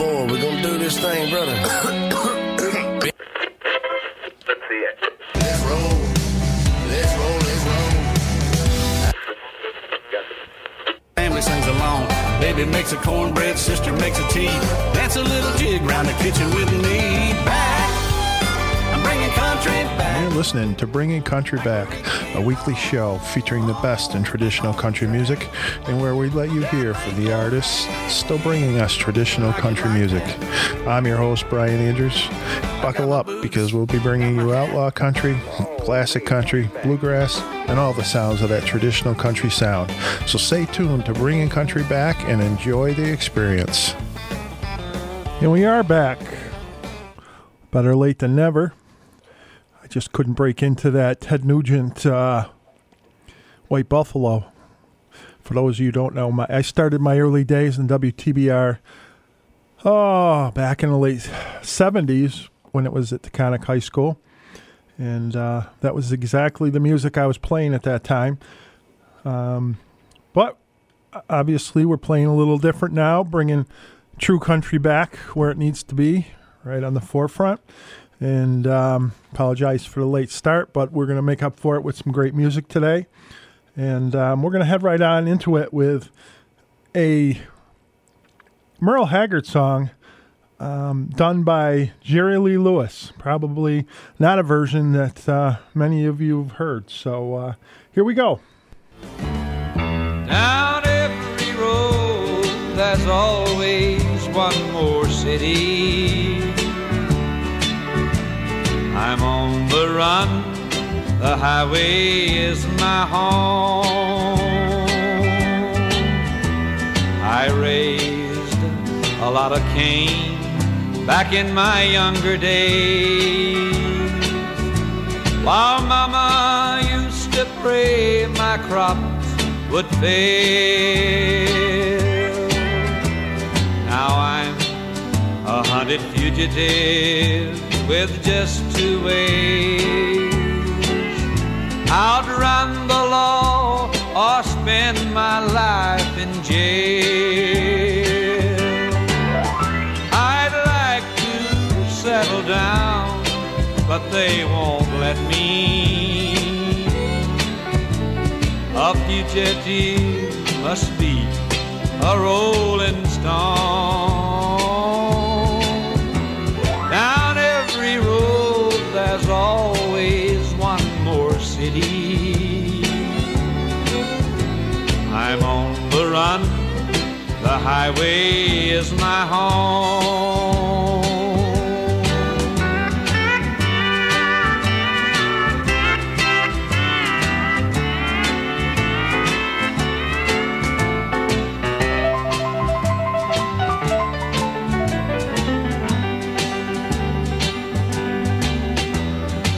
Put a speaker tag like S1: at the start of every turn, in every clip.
S1: forward. We're gonna do this thing, brother. Let's see it. Let's roll. Let's roll. Let's roll.
S2: Family sings along. Baby makes a cornbread, sister makes a tea. Dance a little jig round the kitchen with me.
S3: Listening to Bringing Country Back, a weekly show featuring the best in traditional country music and where we let you hear from the artists still bringing us traditional country music. I'm your host, Brian Andrews. Buckle up because we'll be bringing you outlaw country, classic country, bluegrass, and all the sounds of that traditional country sound. So stay tuned to Bringing Country Back and enjoy the experience. And we are back. Better late than never. Just couldn't break into that Ted Nugent uh, White Buffalo. For those of you who don't know, my I started my early days in WTBR. Oh, back in the late '70s when it was at Taconic High School, and uh, that was exactly the music I was playing at that time. Um, but obviously, we're playing a little different now, bringing true country back where it needs to be, right on the forefront. And um, apologize for the late start, but we're going to make up for it with some great music today. And um, we're going to head right on into it with a Merle Haggard song um, done by Jerry Lee Lewis. Probably not a version that uh, many of you have heard. So uh, here we go.
S4: Down every road, there's always one more city. I'm on the run, the highway is my home. I raised a lot of cane back in my younger days. While Mama used to pray my crops would fail. Now I'm a hunted fugitive with just two ways. Outrun the law or spend my life in jail. I'd like to settle down, but they won't let me. A fugitive must be a rolling stone. Run, the highway is my home.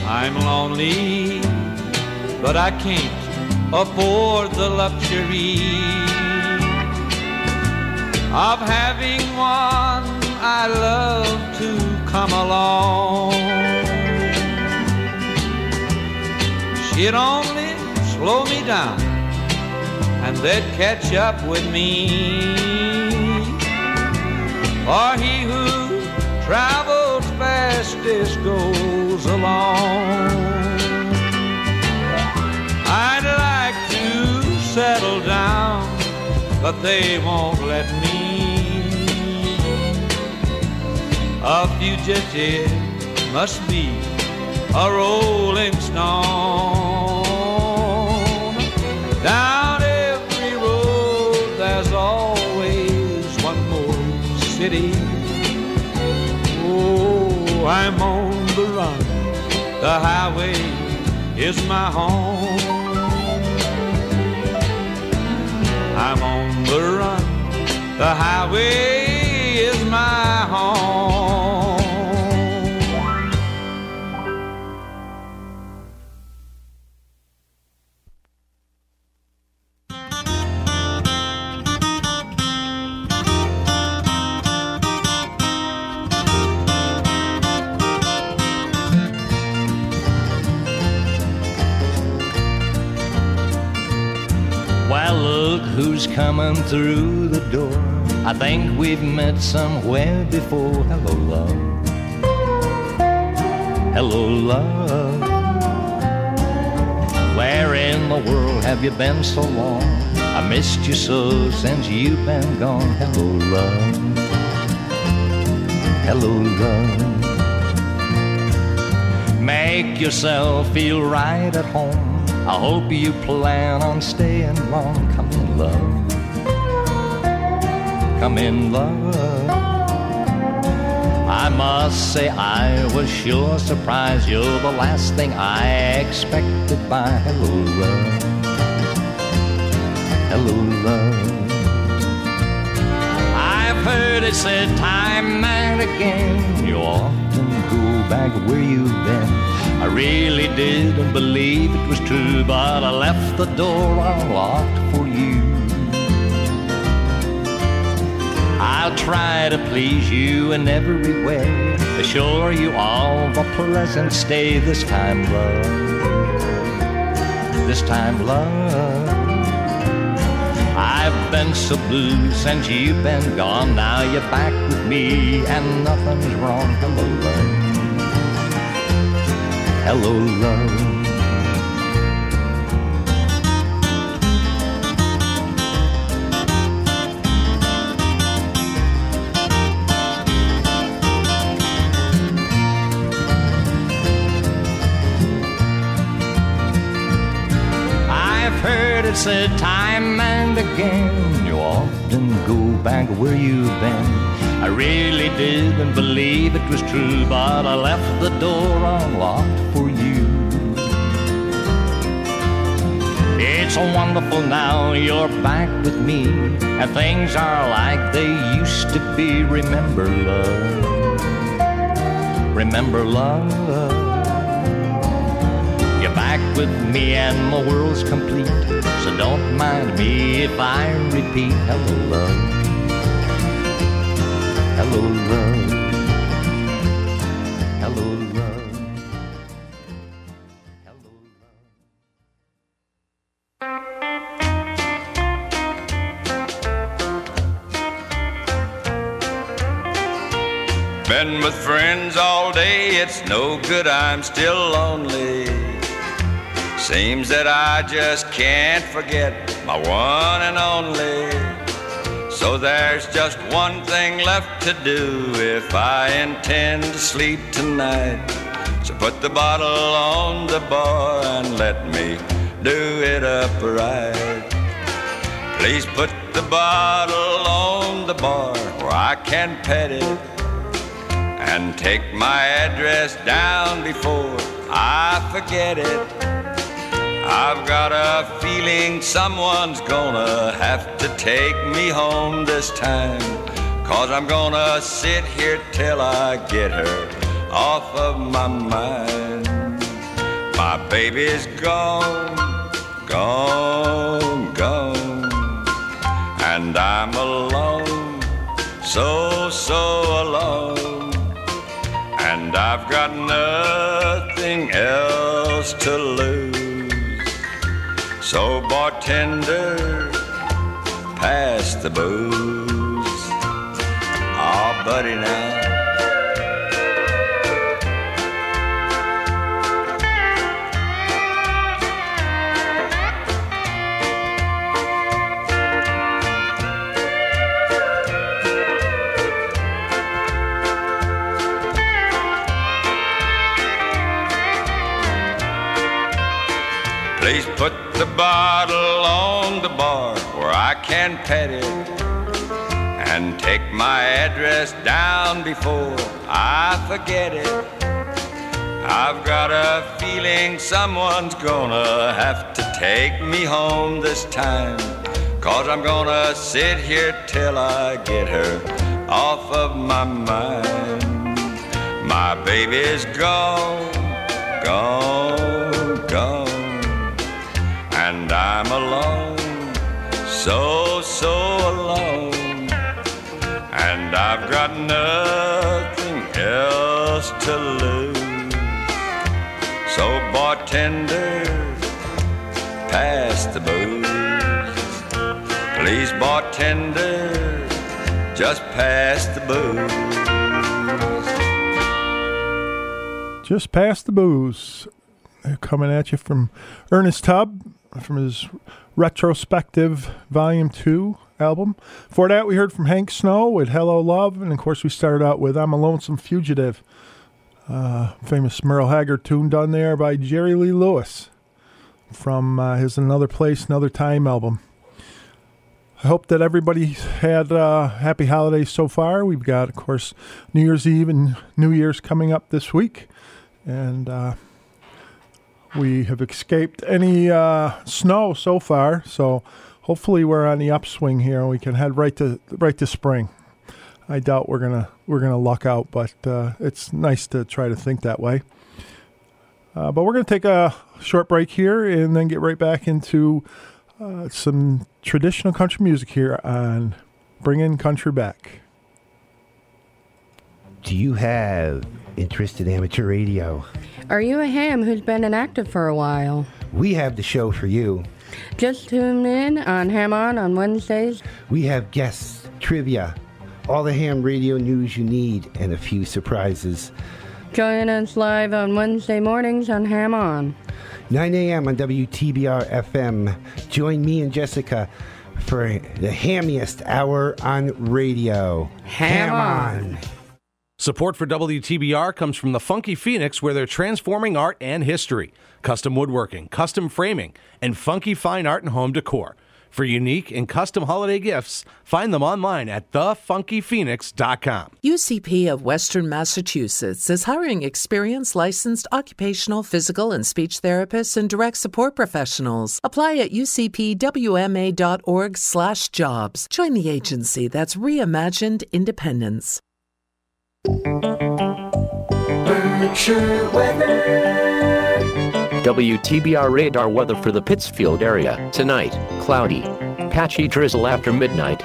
S4: I'm lonely, but I can't afford the luxury of having one I love to come along. She'd only slow me down and they'd catch up with me. For he who travels fastest goes along. I'd like to settle down, but they won't let me. A fugitive must be a rolling stone. Down every road, there's always one more city. Oh, I'm on the run. The highway is my home. I'm on the run. The highway
S5: Coming through the door. I think we've met somewhere before. Hello, love. Hello, love. Where in the world have you been so long? I missed you so since you've been gone. Hello, love. Hello, love. Make yourself feel right at home. I hope you plan on staying long. Come love. Come in, love. I must say I was sure surprised. You're the last thing I expected by hello, love. Hello, love. I've heard it said time and again. You often go back where you've been. I really didn't believe it was true, but I left the door unlocked for you. I'll try to please you in every way, assure you all a pleasant stay this time, love. This time, love. I've been so blue since you've been gone. Now you're back with me, and nothing's wrong. Hello, love. Hello, love. It said time and again. You often go back where you've been. I really didn't believe it was true, but I left the door unlocked for you. It's wonderful now you're back with me, and things are like they used to be. Remember, love. Remember, love. With me and my world's complete. So don't mind me if I repeat. Hello, love. Hello, love. Hello, love.
S6: Been with friends all day, it's no good, I'm still lonely. Seems that I just can't forget my one and only. So there's just one thing left to do if I intend to sleep tonight. So put the bottle on the bar and let me do it upright. Please put the bottle on the bar where I can pet it and take my address down before I forget it. I've got a feeling someone's gonna have to take me home this time. Cause I'm gonna sit here till I get her off of my mind. My baby's gone, gone, gone, and I'm alone, so, so alone. And I've got nothing else to lose. So, bartender, pass the booze. Oh, buddy, now. The bottle on the bar where I can pet it and take my address down before I forget it. I've got a feeling someone's gonna have to take me home this time. Cause I'm gonna sit here till I get her off of my mind. My baby's gone, gone and I'm alone, so, so alone. And I've got nothing else to lose. So, bartender, pass the booze. Please, bartender, just past the booze.
S3: Just past the booze. They're coming at you from Ernest Tubb from his retrospective Volume 2 album. For that, we heard from Hank Snow with Hello Love. And of course, we started out with I'm a Lonesome Fugitive, uh, famous Merle Haggard tune done there by Jerry Lee Lewis from uh, his Another Place, Another Time album. I hope that everybody had uh, happy holidays so far. We've got, of course, New Year's Eve and New Year's coming up this week. And uh, we have escaped any uh, snow so far, so hopefully we're on the upswing here and we can head right to right to spring. I doubt we're gonna we're gonna luck out, but uh, it's nice to try to think that way. Uh, but we're gonna take a short break here and then get right back into uh, some traditional country music here on Bringing Country Back.
S7: Do you have interest in amateur radio?
S8: Are you a ham who's been inactive for a while?
S7: We have the show for you.
S8: Just tune in on Ham On on Wednesdays.
S7: We have guests, trivia, all the ham radio news you need, and a few surprises.
S8: Join us live on Wednesday mornings on Ham On.
S7: 9 a.m. on WTBR FM. Join me and Jessica for the hammiest hour on radio.
S8: Ham on.
S9: Support for WTBR comes from the Funky Phoenix, where they're transforming art and history, custom woodworking, custom framing, and funky fine art and home decor. For unique and custom holiday gifts, find them online at thefunkyphoenix.com.
S10: UCP of Western Massachusetts is hiring experienced licensed occupational, physical, and speech therapists and direct support professionals. Apply at ucpwma.org/jobs. Join the agency that's reimagined independence.
S11: Weather.
S12: WTBR radar weather for the Pittsfield area. Tonight, cloudy. Patchy drizzle after midnight.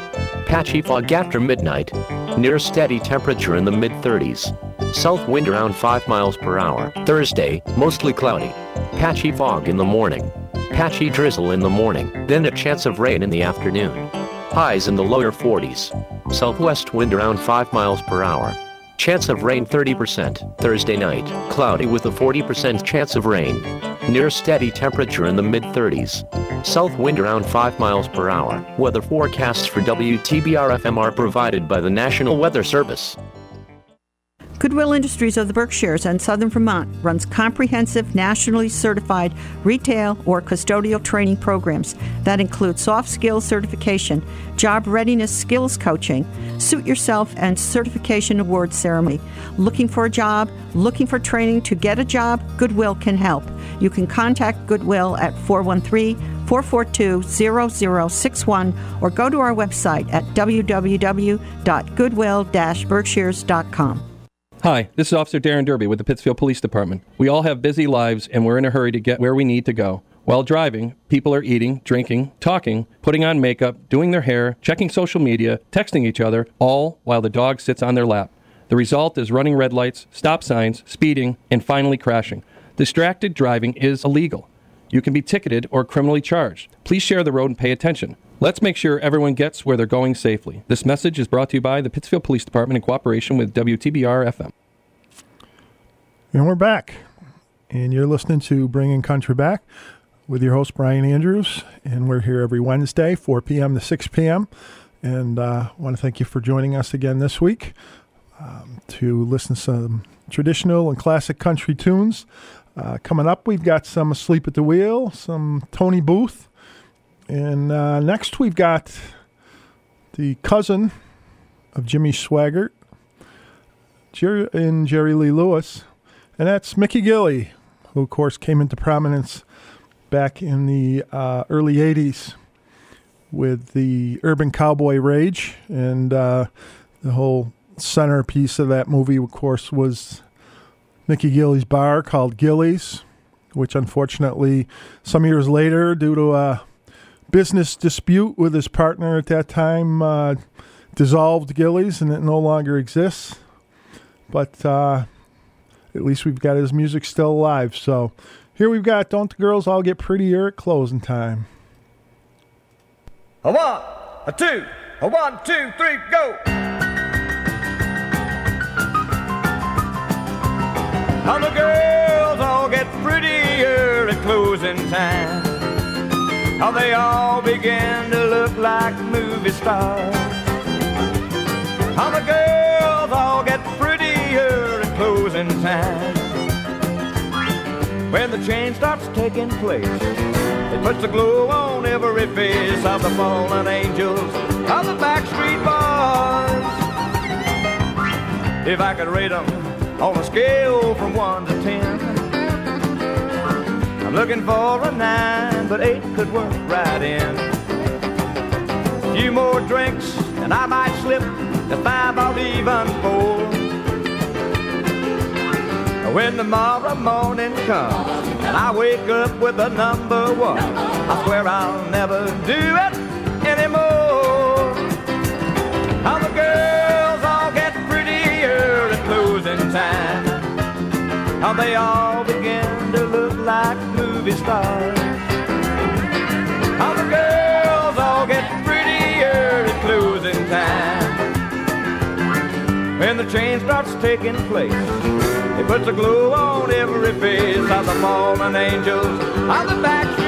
S12: Patchy fog after midnight. Near steady temperature in the mid 30s. South wind around 5 miles per hour. Thursday, mostly cloudy. Patchy fog in the morning. Patchy drizzle in the morning. Then a chance of rain in the afternoon. Highs in the lower 40s. Southwest wind around 5 miles per hour. Chance of rain 30%. Thursday night, cloudy with a 40% chance of rain. Near steady temperature in the mid 30s. South wind around 5 miles per hour. Weather forecasts for WTBR FM are provided by the National Weather Service.
S13: Goodwill Industries of the Berkshires and Southern Vermont runs comprehensive, nationally certified retail or custodial training programs that include soft skills certification, job readiness skills coaching, suit yourself, and certification award ceremony. Looking for a job? Looking for training to get a job? Goodwill can help. You can contact Goodwill at 413 442 0061 or go to our website at www.goodwill berkshires.com.
S14: Hi, this is Officer Darren Derby with the Pittsfield Police Department. We all have busy lives and we're in a hurry to get where we need to go. While driving, people are eating, drinking, talking, putting on makeup, doing their hair, checking social media, texting each other, all while the dog sits on their lap. The result is running red lights, stop signs, speeding, and finally crashing. Distracted driving is illegal. You can be ticketed or criminally charged. Please share the road and pay attention. Let's make sure everyone gets where they're going safely. This message is brought to you by the Pittsfield Police Department in cooperation with WTBR FM.
S3: And we're back. And you're listening to Bringing Country Back with your host, Brian Andrews. And we're here every Wednesday, 4 p.m. to 6 p.m. And uh, I want to thank you for joining us again this week um, to listen to some traditional and classic country tunes. Uh, coming up, we've got some Asleep at the Wheel, some Tony Booth. And uh, next, we've got the cousin of Jimmy Swaggart, Jerry, and Jerry Lee Lewis. And that's Mickey Gilley, who, of course, came into prominence back in the uh, early 80s with the Urban Cowboy Rage. And uh, the whole centerpiece of that movie, of course, was Mickey Gilley's bar called Gilley's, which unfortunately, some years later, due to a business dispute with his partner at that time uh, dissolved Gilley's and it no longer exists. But uh, at least we've got his music still alive. So here we've got Don't the Girls All Get Prettier at closing time.
S15: A one, a two, a one, two, three, go!
S16: All the girls all get prettier at closing time. How they all begin to look like movie stars. How the girls all get prettier at closing time. When the change starts taking place, it puts a glow on every face of the fallen angels of the backstreet boys. If I could rate them on a scale from one to ten, I'm looking for a nine, but eight could work right in. A few more drinks, and I might slip to five or even four. When tomorrow morning comes and I wake up with a number one, I swear I'll never do it anymore. How the girls all get prettier at closing time. How they all begin to look like movie stars. When the change starts taking place, it puts a glow on every face of the fallen angels. Of the backstreet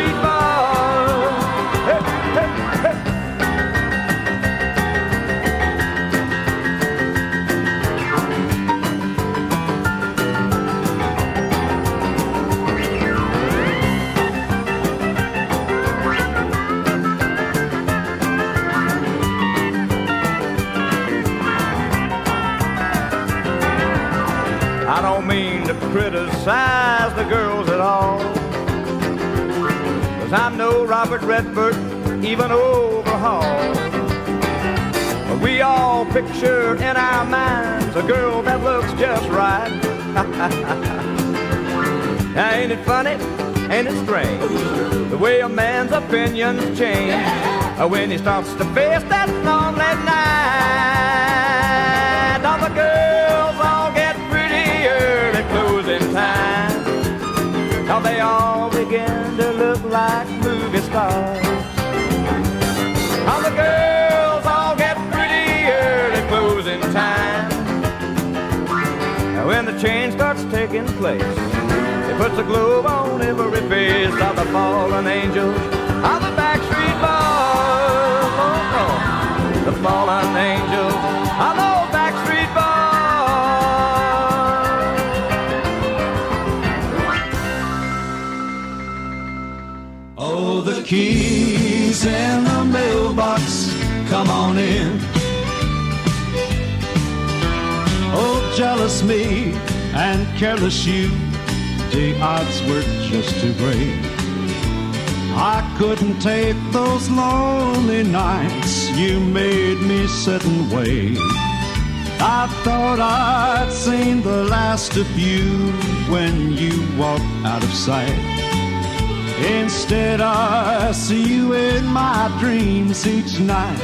S16: criticize the girls at all. Cause I'm no Robert Redford, even overhaul. But we all picture in our minds a girl that looks just right. now, ain't it funny? Ain't it strange? The way a man's opinions change uh, when he starts to face that lonely night. All the girls like movie stars. All the girls all get prettier at closing time. When the change starts taking place, it puts a globe on every face of the fallen angels
S2: in the mailbox, come on in. Oh, jealous me and careless you, the odds were just too great. I couldn't take those lonely nights you made me sit and wait. I thought I'd seen the last of you when you walked out of sight. Instead, I see you in my dreams each night.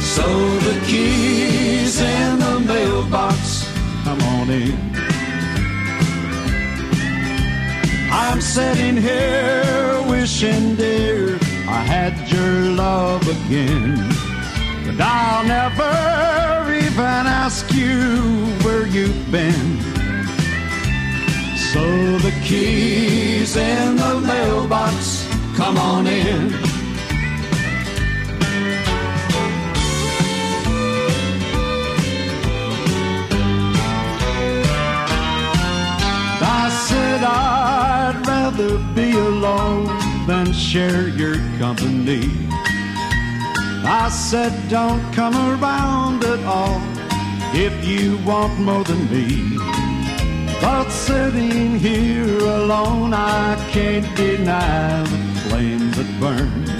S2: So the keys in the mailbox, come on in. I'm sitting here wishing, dear, I had your love again. But I'll never even ask you where you've been. So the keys in the mailbox, come on in. I said I'd rather be alone than share your company. I said don't come around at all if you want more than me. But sitting here alone, I can't deny the flame that burns.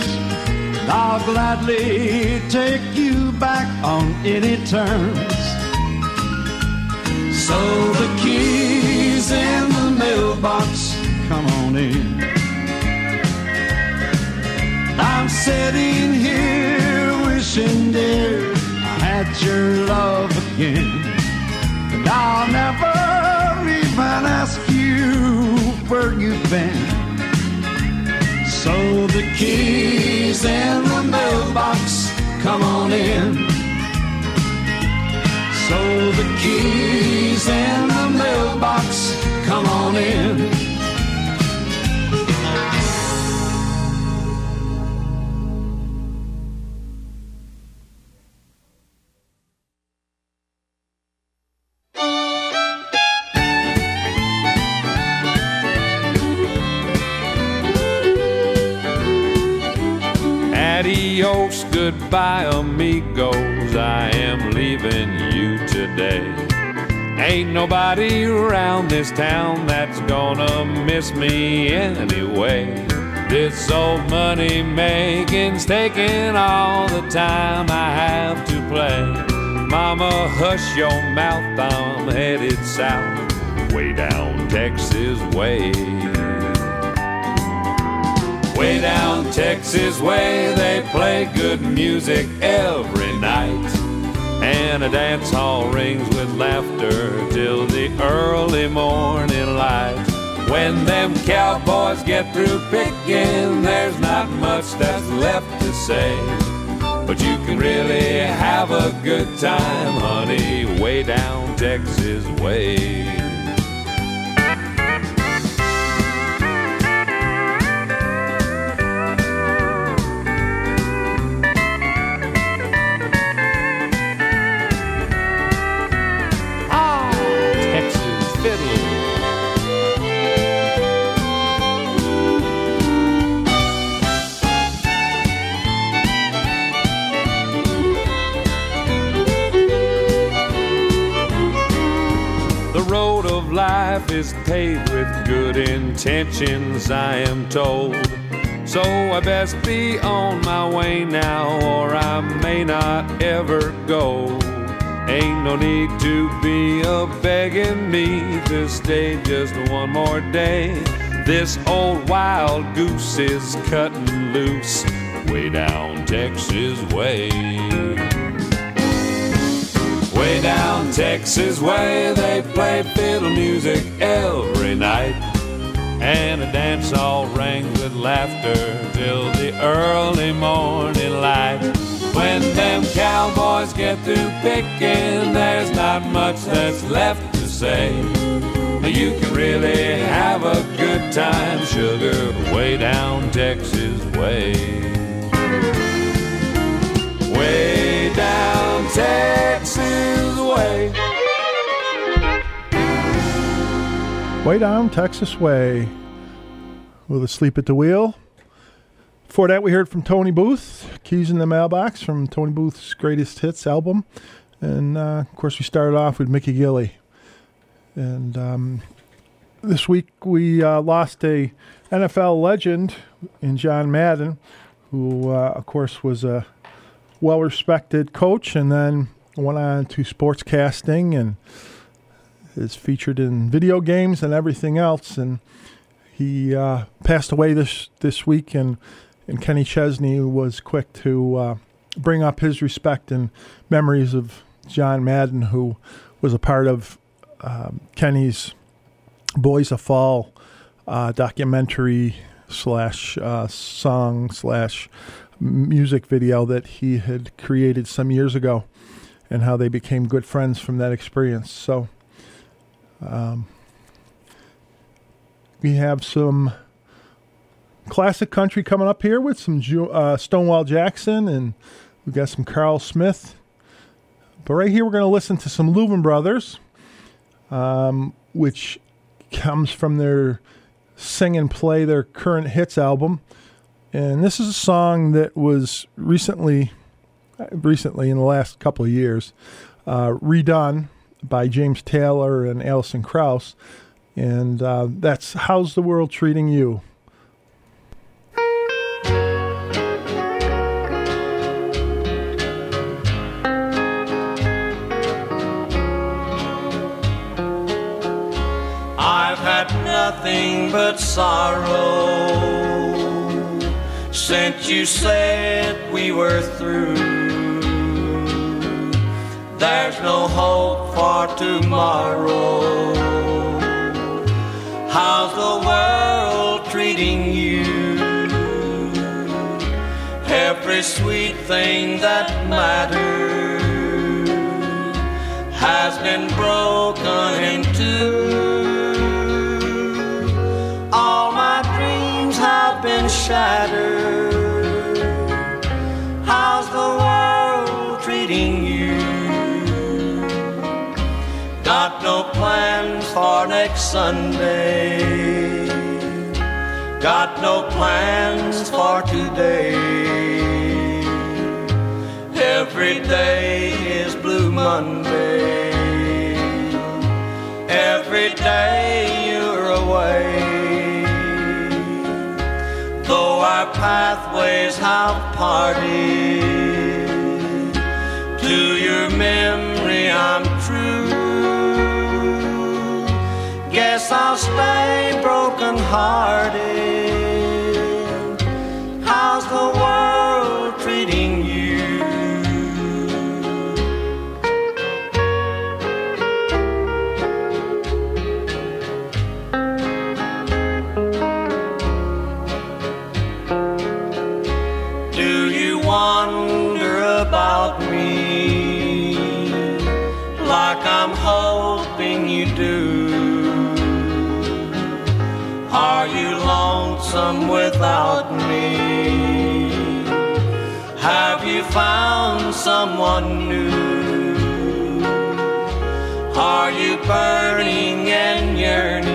S2: I'll gladly take you back on any terms. So the keys in the mailbox, come on in. I'm sitting here wishing, dear, I had your love again. And I'll never even ask you where you've been. So the keys in the mailbox, come on in. So the keys in the mailbox, come on in.
S4: Goodbye, amigos. I am leaving you today. Ain't nobody around this town that's gonna miss me anyway. This old money making's taking all the time I have to play. Mama, hush your mouth, I'm headed south, way down Texas way. Way down Texas way, they play good music every night. And a dance hall rings with laughter till the early morning light. When them cowboys get through picking, there's not much that's left to say. But you can really have a good time, honey, way down Texas way. Is paved with good intentions, I am told. So I best be on my way now, or I may not ever go. Ain't no need to be a begging me to stay just one more day. This old wild goose is cutting loose way down Texas way. Way down Texas way, they play fiddle music every night. And the dance hall rang with laughter till the early morning light. When them cowboys get through picking, there's not much that's left to say. You can really have a good time, sugar, way down Texas way. Way down Texas way.
S3: Way down Texas Way with Asleep at the Wheel. Before that, we heard from Tony Booth, Keys in the Mailbox from Tony Booth's Greatest Hits album. And uh, of course, we started off with Mickey Gilley. And um, this week, we uh, lost a NFL legend in John Madden, who, uh, of course, was a well respected coach and then went on to sportscasting and is featured in video games and everything else. And he uh, passed away this this week, and and Kenny Chesney was quick to uh, bring up his respect and memories of John Madden, who was a part of um, Kenny's Boys of Fall uh, documentary slash uh, song slash music video that he had created some years ago, and how they became good friends from that experience. So. Um, we have some classic country coming up here with some uh, Stonewall Jackson, and we got some Carl Smith. But right here, we're going to listen to some Louvin Brothers, um, which comes from their Sing and Play, their current hits album. And this is a song that was recently, recently in the last couple of years, uh, redone by James Taylor and Alison Krauss. And uh, that's How's the World Treating You?
S17: I've had nothing but sorrow since you said we were through. There's no hope for tomorrow. How's the world treating you? Every sweet thing that matters
S4: has been broken in two. All my dreams have been shattered. Plans for next Sunday. Got no plans for today. Every day is Blue Monday. Every day you're away. Though our pathways have parted, to your memory I'm Guess I'll stay broken hearted. How's the world treating found someone new? Are you burning and yearning?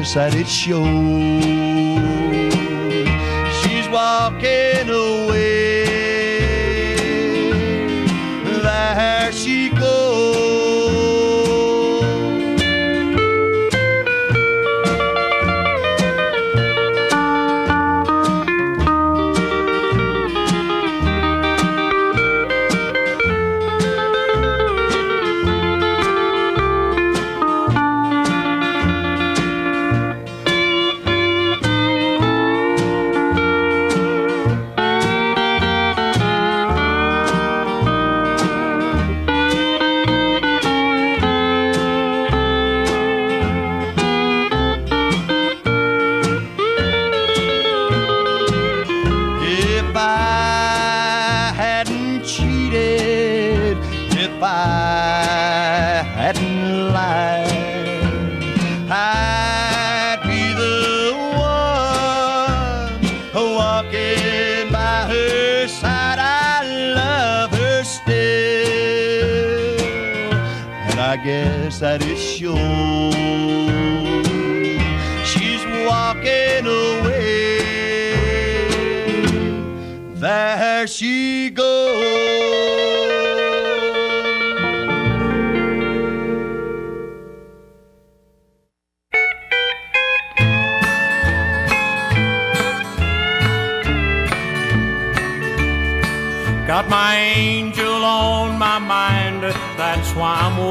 S18: That it shows. She's walking away.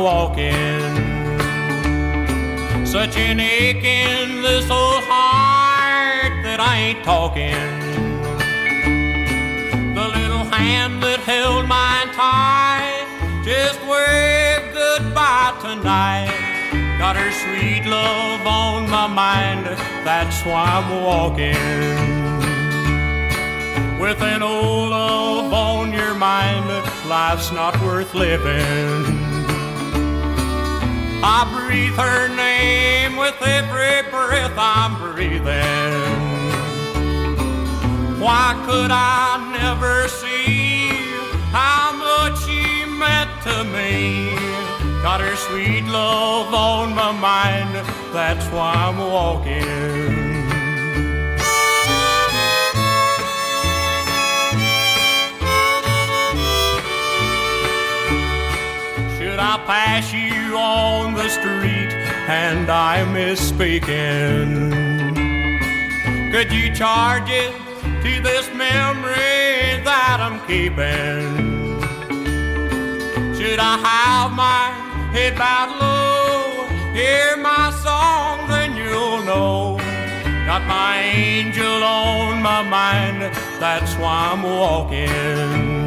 S18: Walking.
S4: Such an ache in this old heart that I ain't talking. The little hand that held mine tight just waved goodbye tonight. Got her sweet love on my mind, that's why I'm walking. With an old love on your mind, life's not worth living. I breathe her name with every breath I'm breathing. Why could I never see how much she meant to me? Got her sweet love on my mind, that's why I'm walking. Should I pass you on the street and I misspeaking? Could you charge it to this memory that I'm keeping? Should I have my head bowed low, hear my song, then you'll know. Got my angel on my mind, that's why I'm walking.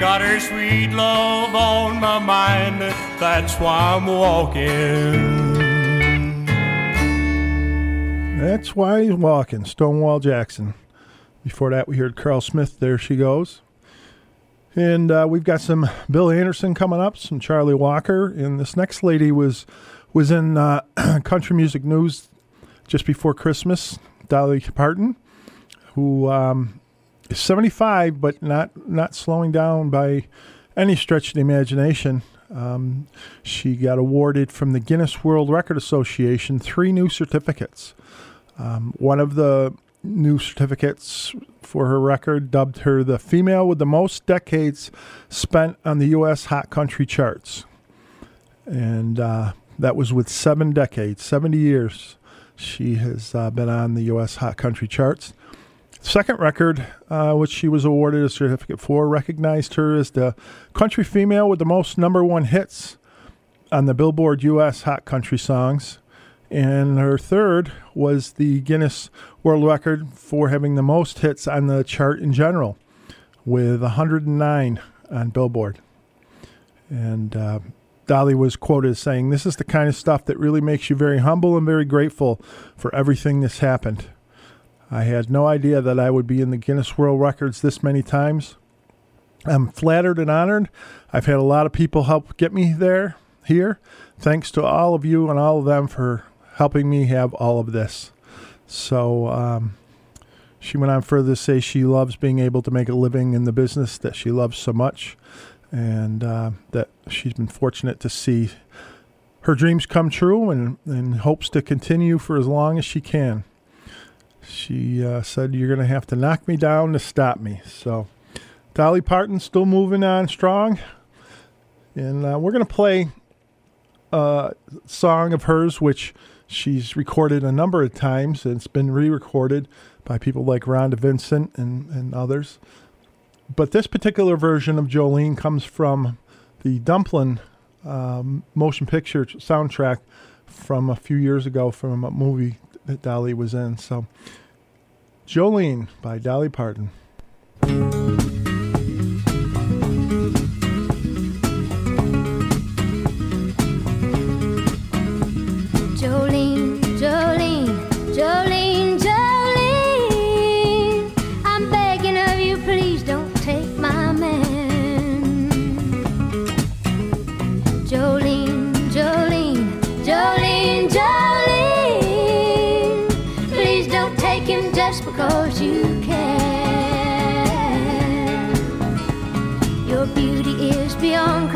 S4: Got her sweet love on my mind, that's why I'm walking.
S3: That's why he's walking. Stonewall Jackson. Before that, we heard Carl Smith. There she goes. And uh, we've got some Bill Anderson coming up, some Charlie Walker, and this next lady was was in uh, country music news just before Christmas. Dolly Parton, who um, 75, but not not slowing down by any stretch of the imagination. Um, she got awarded from the Guinness World Record Association three new certificates. Um, one of the new certificates for her record dubbed her the female with the most decades spent on the U.S. hot country charts. And uh, that was with seven decades, 70 years. She has uh, been on the U.S. hot country charts. Second record, uh, which she was awarded a certificate for, recognized her as the country female with the most number one hits on the Billboard U.S. Hot Country Songs. And her third was the Guinness World Record for having the most hits on the chart in general, with 109 on Billboard. And uh, Dolly was quoted as saying, This is the kind of stuff that really makes you very humble and very grateful for everything that's happened. I had no idea that I would be in the Guinness World Records this many times. I'm flattered and honored. I've had a lot of people help get me there here. Thanks to all of you and all of them for helping me have all of this. So um, she went on further to say she loves being able to make a living in the business that she loves so much, and uh, that she's been fortunate to see her dreams come true and, and hopes to continue for as long as she can. She uh, said, You're going to have to knock me down to stop me. So, Dolly Parton still moving on strong. And uh, we're going to play a song of hers, which she's recorded a number of times. And it's been re recorded by people like Rhonda Vincent and, and others. But this particular version of Jolene comes from the Dumplin' um, motion picture soundtrack from a few years ago from a movie that Dolly was in. So, Jolene by Dolly Parton.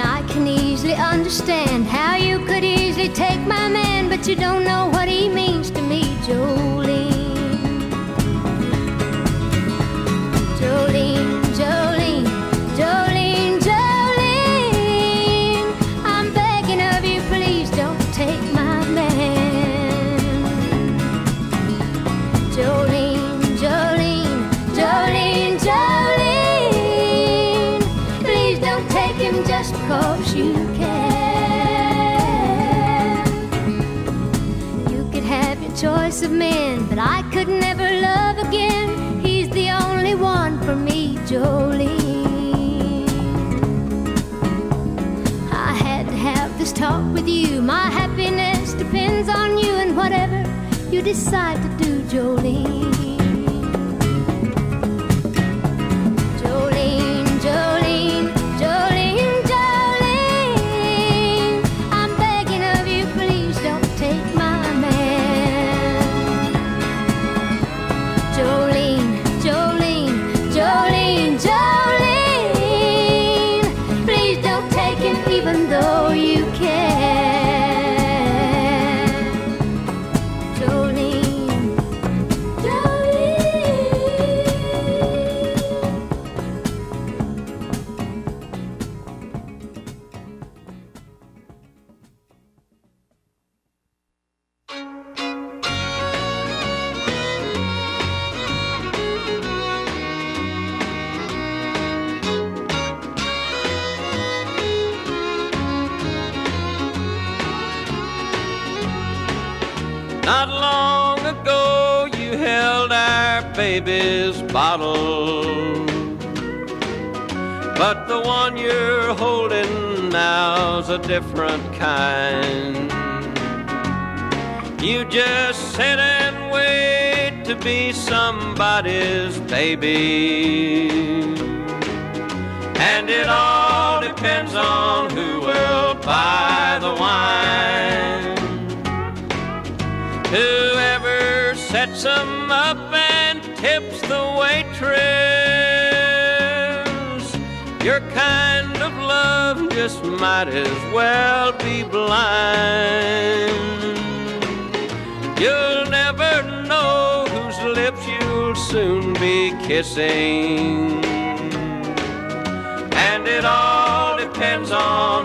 S19: I can easily understand how you could easily take my man, but you don't know what he means to me, Jolene.
S4: A different might as well be blind. You'll never know whose lips you'll soon be kissing. And it all depends on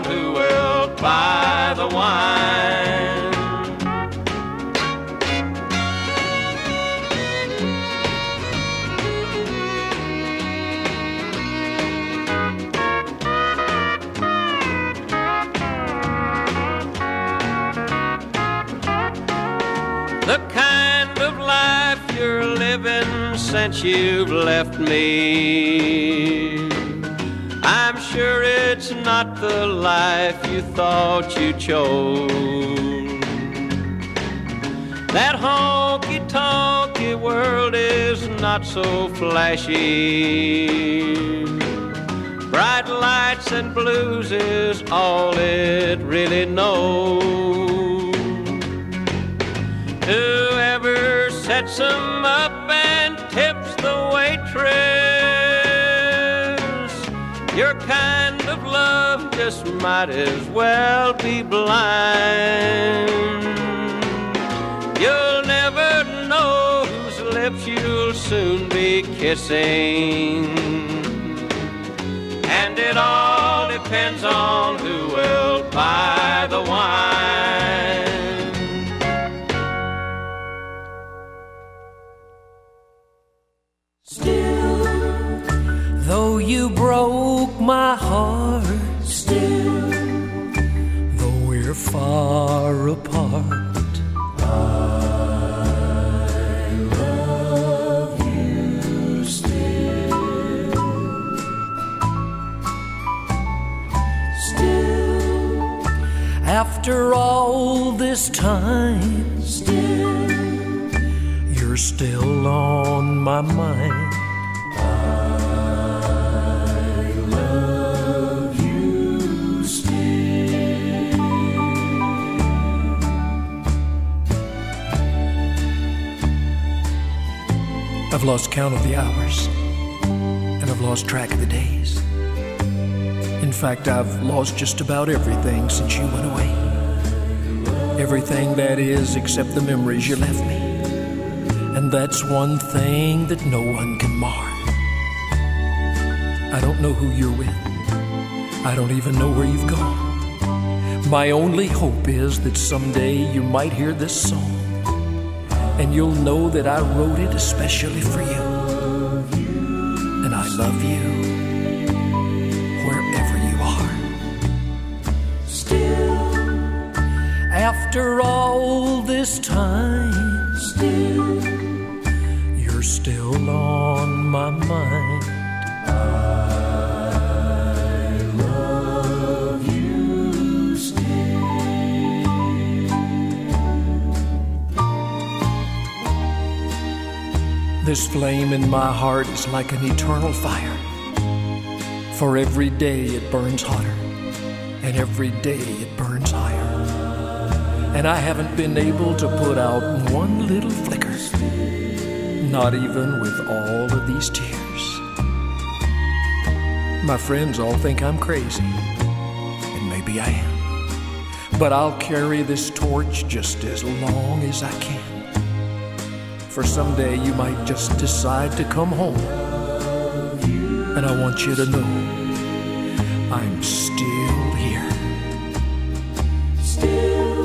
S4: you've left me. I'm sure it's not the life you thought you chose. That honky tonky world is not so flashy. Bright lights and blues is all it really knows. Of love just might as well be blind. You'll never know whose lips you'll soon be kissing. And it all depends on who will buy the wine.
S11: Still, though you broke my heart, still, though we're far apart, I love you still. Still, after all this time, still, you're still on my mind. I've lost count of the hours, and I've lost track of the days. In fact, I've lost just about everything since you went away. Everything that is, except the memories you left me. And that's one thing that no one can mar. I don't know who you're with. I don't even know where you've gone. My only hope is that someday you might hear this song and you'll know that I wrote it especially for you. And I love you wherever you are. Still, after all this time, still, you're still on my mind. This flame in my heart is like an eternal fire. For every day it burns hotter, and every day it burns higher. And I haven't been able to put out one little flicker, not even with all of these tears. My friends all think I'm crazy, and maybe I am. But I'll carry this torch just as long as I can. For someday you might just decide to come home. And I want you to know I'm still here. Still.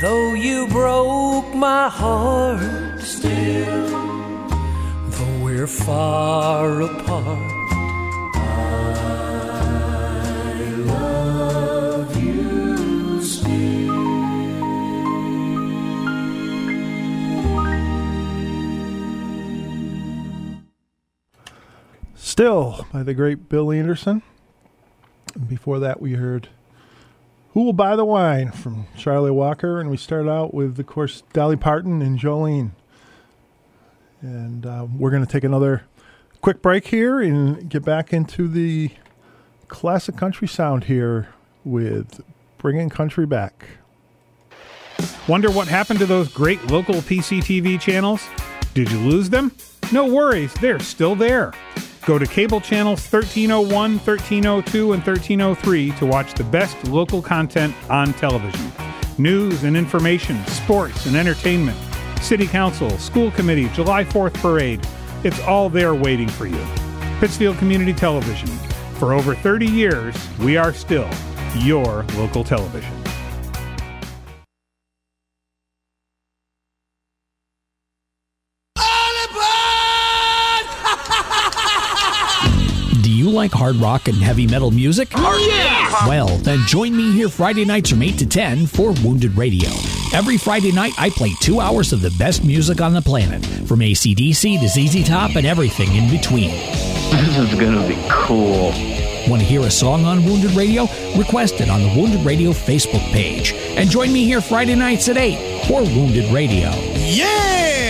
S11: Though you broke my heart, still. Though we're far apart. Still
S3: by the great Bill Anderson. And before that, we heard Who Will Buy the Wine from Charlie Walker. And we started out with, of course, Dolly Parton and Jolene. And uh, we're going to take another quick break here and get back into the classic country sound here with Bringing Country Back.
S20: Wonder what happened to those great local PCTV channels? Did you lose them? No worries, they're still there. Go to cable channels 1301, 1302, and 1303 to watch the best local content on television. News and information, sports and entertainment, city council, school committee, July 4th parade. It's all there waiting for you. Pittsfield Community Television. For over 30 years, we are still your local television.
S21: Like hard rock and heavy metal music?
S22: Oh, yes!
S21: Well, then join me here Friday nights from 8 to 10 for Wounded Radio. Every Friday night, I play two hours of the best music on the planet, from ACDC to ZZ Top and everything in between.
S22: This is gonna be cool.
S21: Want to hear a song on Wounded Radio? Request it on the Wounded Radio Facebook page. And join me here Friday nights at 8 for Wounded Radio.
S9: Yeah!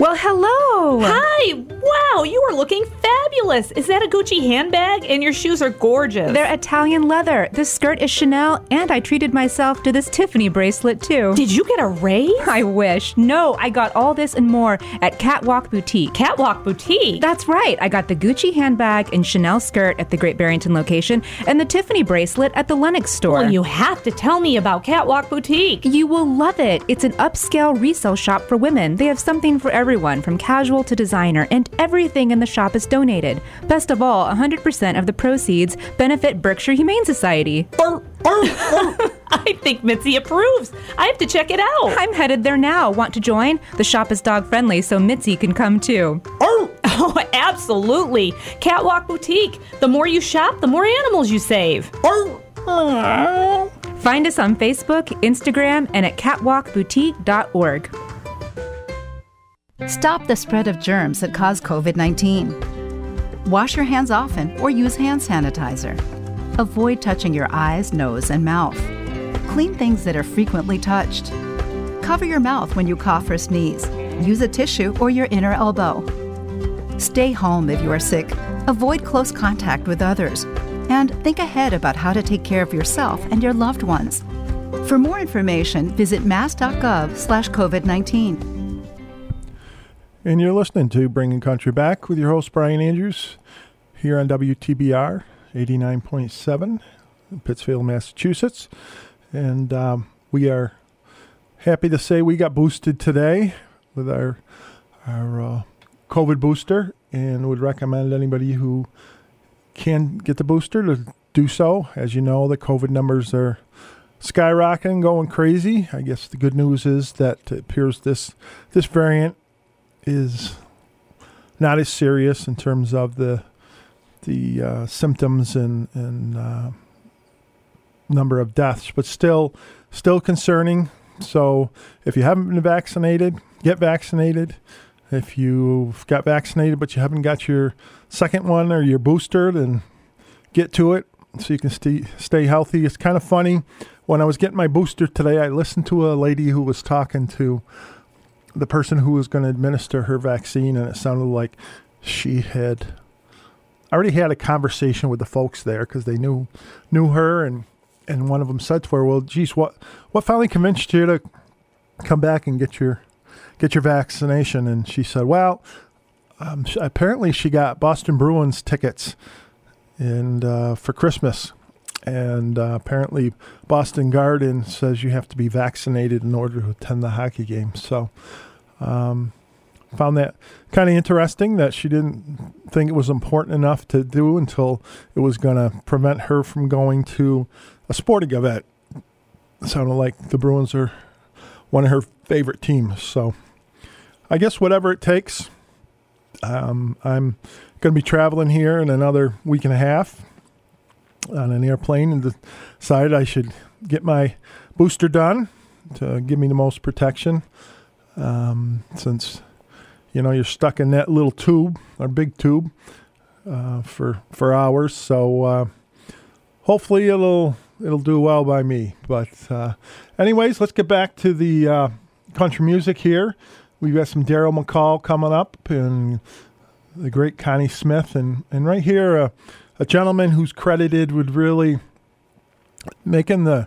S23: Well, hello.
S24: Hi! Wow, you are looking fabulous. Is that a Gucci handbag? And your shoes are gorgeous.
S23: They're Italian leather. This skirt is Chanel, and I treated myself to this Tiffany bracelet too.
S24: Did you get a raise?
S23: I wish. No, I got all this and more at Catwalk Boutique.
S24: Catwalk Boutique?
S23: That's right. I got the Gucci handbag and Chanel skirt at the Great Barrington location, and the Tiffany bracelet at the Lenox store.
S24: Well, you have to tell me about Catwalk Boutique.
S23: You will love it. It's an upscale resale shop for women. They have something for everyone, from casual to designer, and everything in the shop is donated. Best of all, 100% of the proceeds benefit Berkshire Humane Society.
S24: I think Mitzi approves. I have to check it out.
S23: I'm headed there now. Want to join? The shop is dog friendly, so Mitzi can come too.
S24: Oh, absolutely. Catwalk Boutique. The more you shop, the more animals you save.
S23: Find us on Facebook, Instagram, and at catwalkboutique.org.
S25: Stop the spread of germs that cause COVID 19. Wash your hands often or use hand sanitizer. Avoid touching your eyes, nose, and mouth. Clean things that are frequently touched. Cover your mouth when you cough or sneeze. Use a tissue or your inner elbow. Stay home if you are sick. Avoid close contact with others. And think ahead about how to take care of yourself and your loved ones. For more information, visit mass.gov slash COVID 19.
S3: And you're listening to Bringing Country Back with your host, Brian Andrews, here on WTBR 89.7 in Pittsfield, Massachusetts. And um, we are happy to say we got boosted today with our, our uh, COVID booster and would recommend anybody who can get the booster to do so. As you know, the COVID numbers are skyrocketing, going crazy. I guess the good news is that it appears this this variant is not as serious in terms of the the uh, symptoms and and uh, number of deaths, but still still concerning. So if you haven't been vaccinated, get vaccinated. If you've got vaccinated but you haven't got your second one or your booster, then get to it so you can stay stay healthy. It's kind of funny. When I was getting my booster today, I listened to a lady who was talking to the person who was going to administer her vaccine, and it sounded like she had already had a conversation with the folks there because they knew knew her, and and one of them said to her, "Well, geez, what what finally convinced you to come back and get your get your vaccination?" And she said, "Well, um, apparently she got Boston Bruins tickets." and uh, for Christmas. And uh, apparently, Boston Garden says you have to be vaccinated in order to attend the hockey game. So, um, found that kind of interesting that she didn't think it was important enough to do until it was going to prevent her from going to a sporting event. Sounded like the Bruins are one of her favorite teams. So, I guess whatever it takes. Um, I'm going to be traveling here in another week and a half on an airplane and decided I should get my booster done to give me the most protection. Um, since you know you're stuck in that little tube or big tube uh, for for hours, so uh, hopefully it'll it'll do well by me. But uh, anyways, let's get back to the uh, country music here. We've got some Darrell McCall coming up and the great Connie Smith, and and right here uh, a gentleman who's credited with really making the,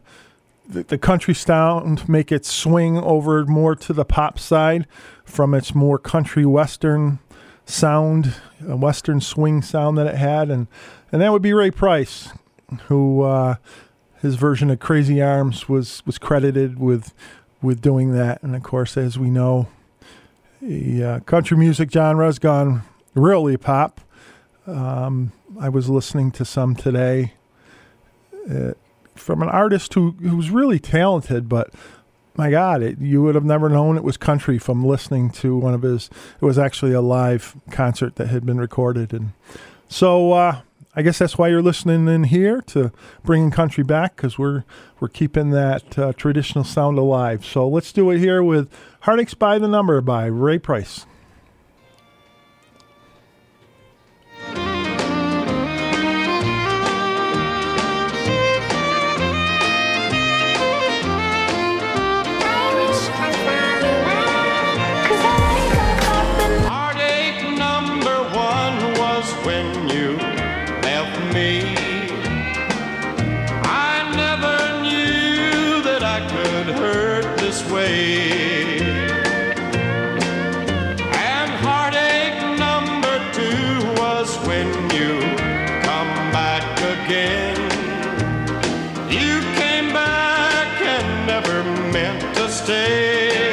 S3: the country sound make it swing over more to the pop side from its more country western sound, western swing sound that it had, and and that would be Ray Price, who uh, his version of Crazy Arms was was credited with with doing that, and of course, as we know, the uh, country music genre has gone really pop. Um, I was listening to some today uh, from an artist who who's really talented, but my God, it, you would have never known it was country from listening to one of his. It was actually a live concert that had been recorded, and so uh, I guess that's why you're listening in here to bringing country back because we're we're keeping that uh, traditional sound alive. So let's do it here with "Heartaches by the Number" by Ray Price.
S26: Meant to stay.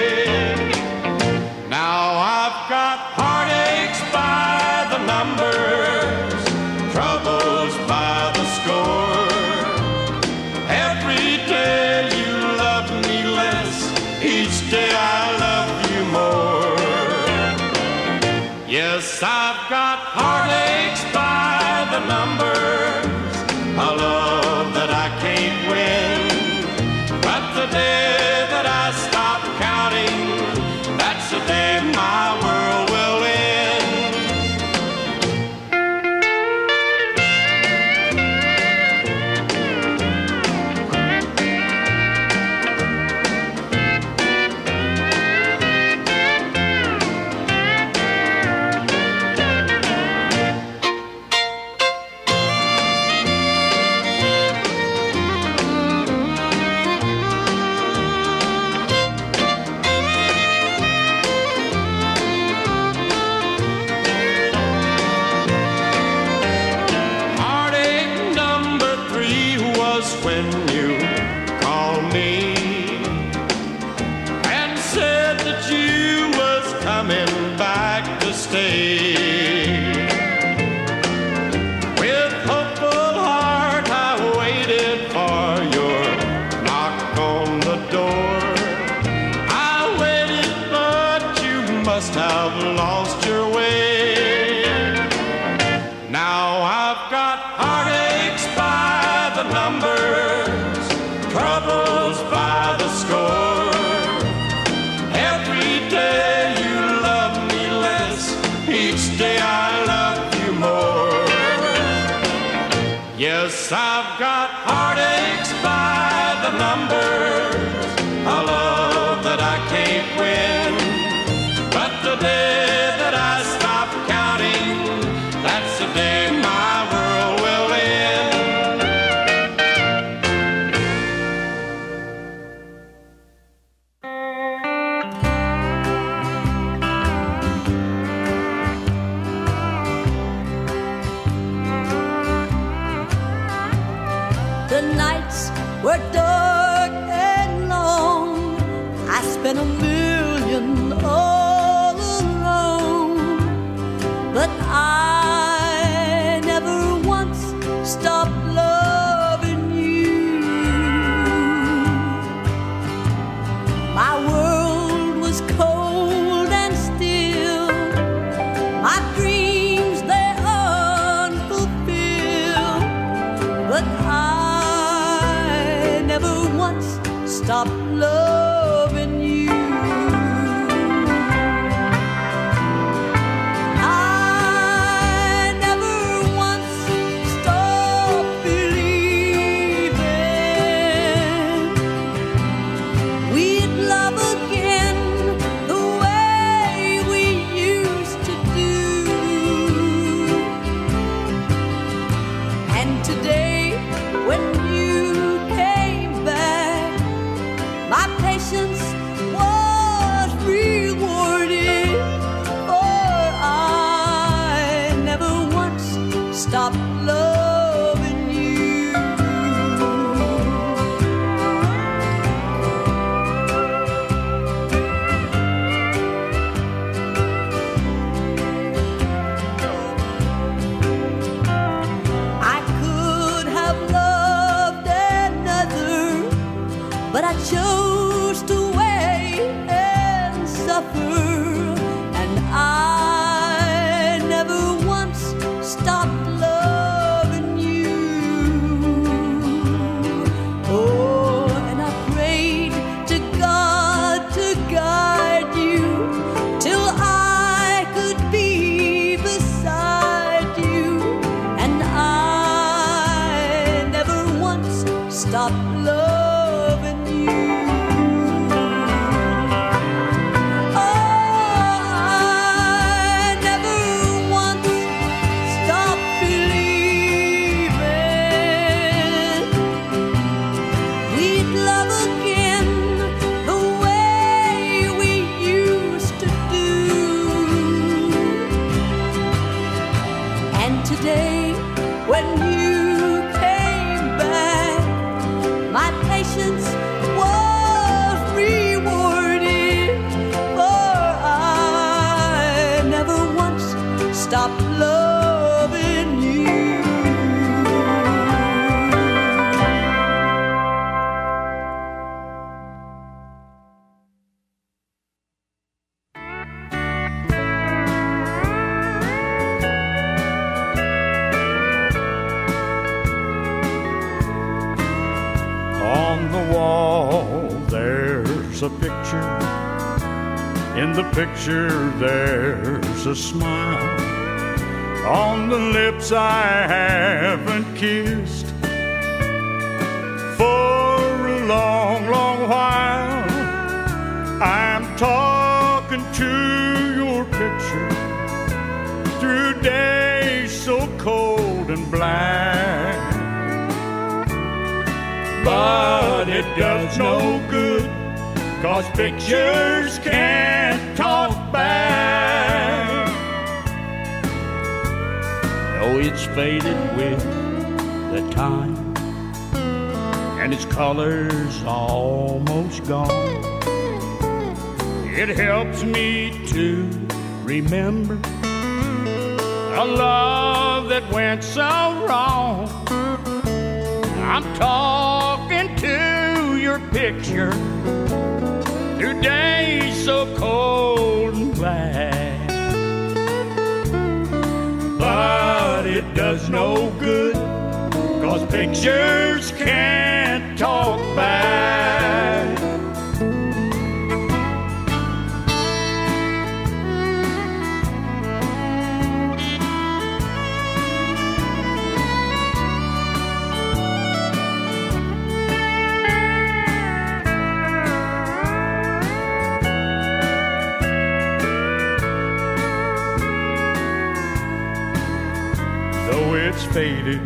S18: Faded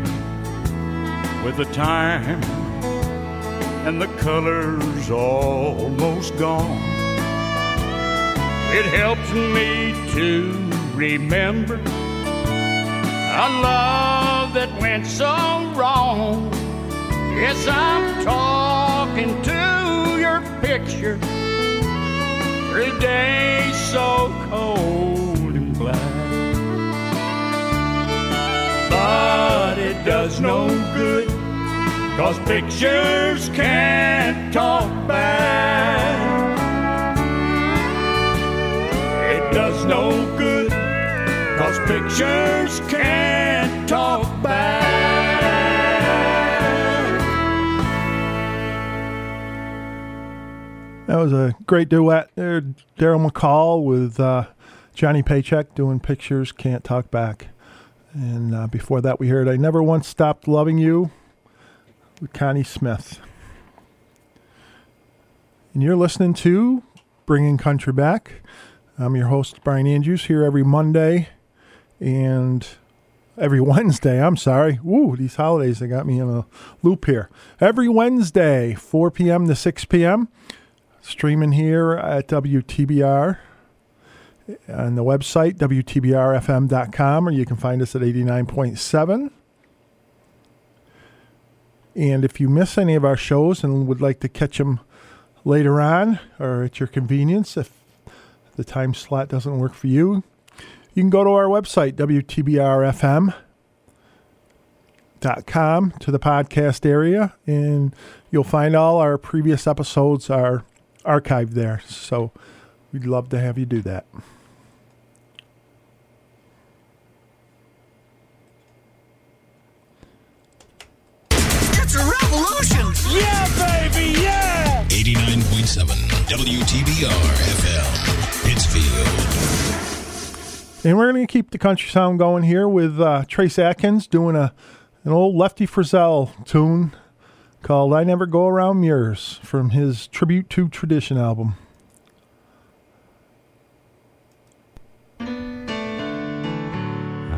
S18: with the time and
S26: the colors almost gone. It helps me to remember a love that went so wrong. Yes, I'm talking to your picture through days so cold but it does no good. Cause pictures can't talk back. It does no good. Cause pictures can't talk back.
S3: That was a great duet there. Darrell McCall with uh, Johnny Paycheck doing Pictures Can't Talk Back. And uh, before that, we heard I Never Once Stopped Loving You with Connie Smith. And you're listening to Bringing Country Back. I'm your host, Brian Andrews, here every Monday and every Wednesday. I'm sorry. Woo, these holidays, they got me in a loop here. Every Wednesday, 4 p.m. to 6 p.m. Streaming here at WTBR on the website, WTBRFM.com, or you can find us at 89.7. And if you miss any of our shows and would like to catch them later on or at your convenience, if the time slot doesn't work for you, you can go to our website, WTBRFM.com, to the podcast area, and you'll find all our previous episodes are archived there. So we'd love to have you do that.
S27: Yeah, baby, yeah!
S28: 89.7 WTBR FM, Pittsfield.
S3: And we're going to keep the country sound going here with uh, Trace Atkins doing a an old Lefty Frizzell tune called "I Never Go Around Mirrors" from his Tribute to Tradition album.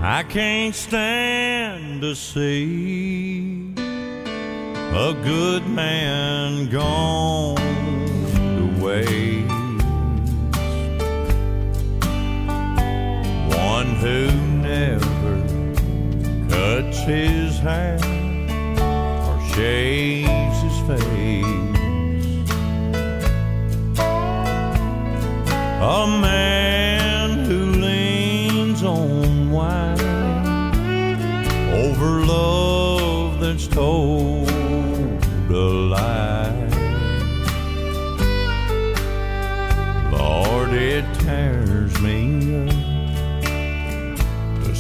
S26: I can't stand to see a good man gone waste. One who never cuts his hair or shaves his face. A man who leans on wine over love that's told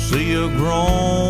S26: see a grown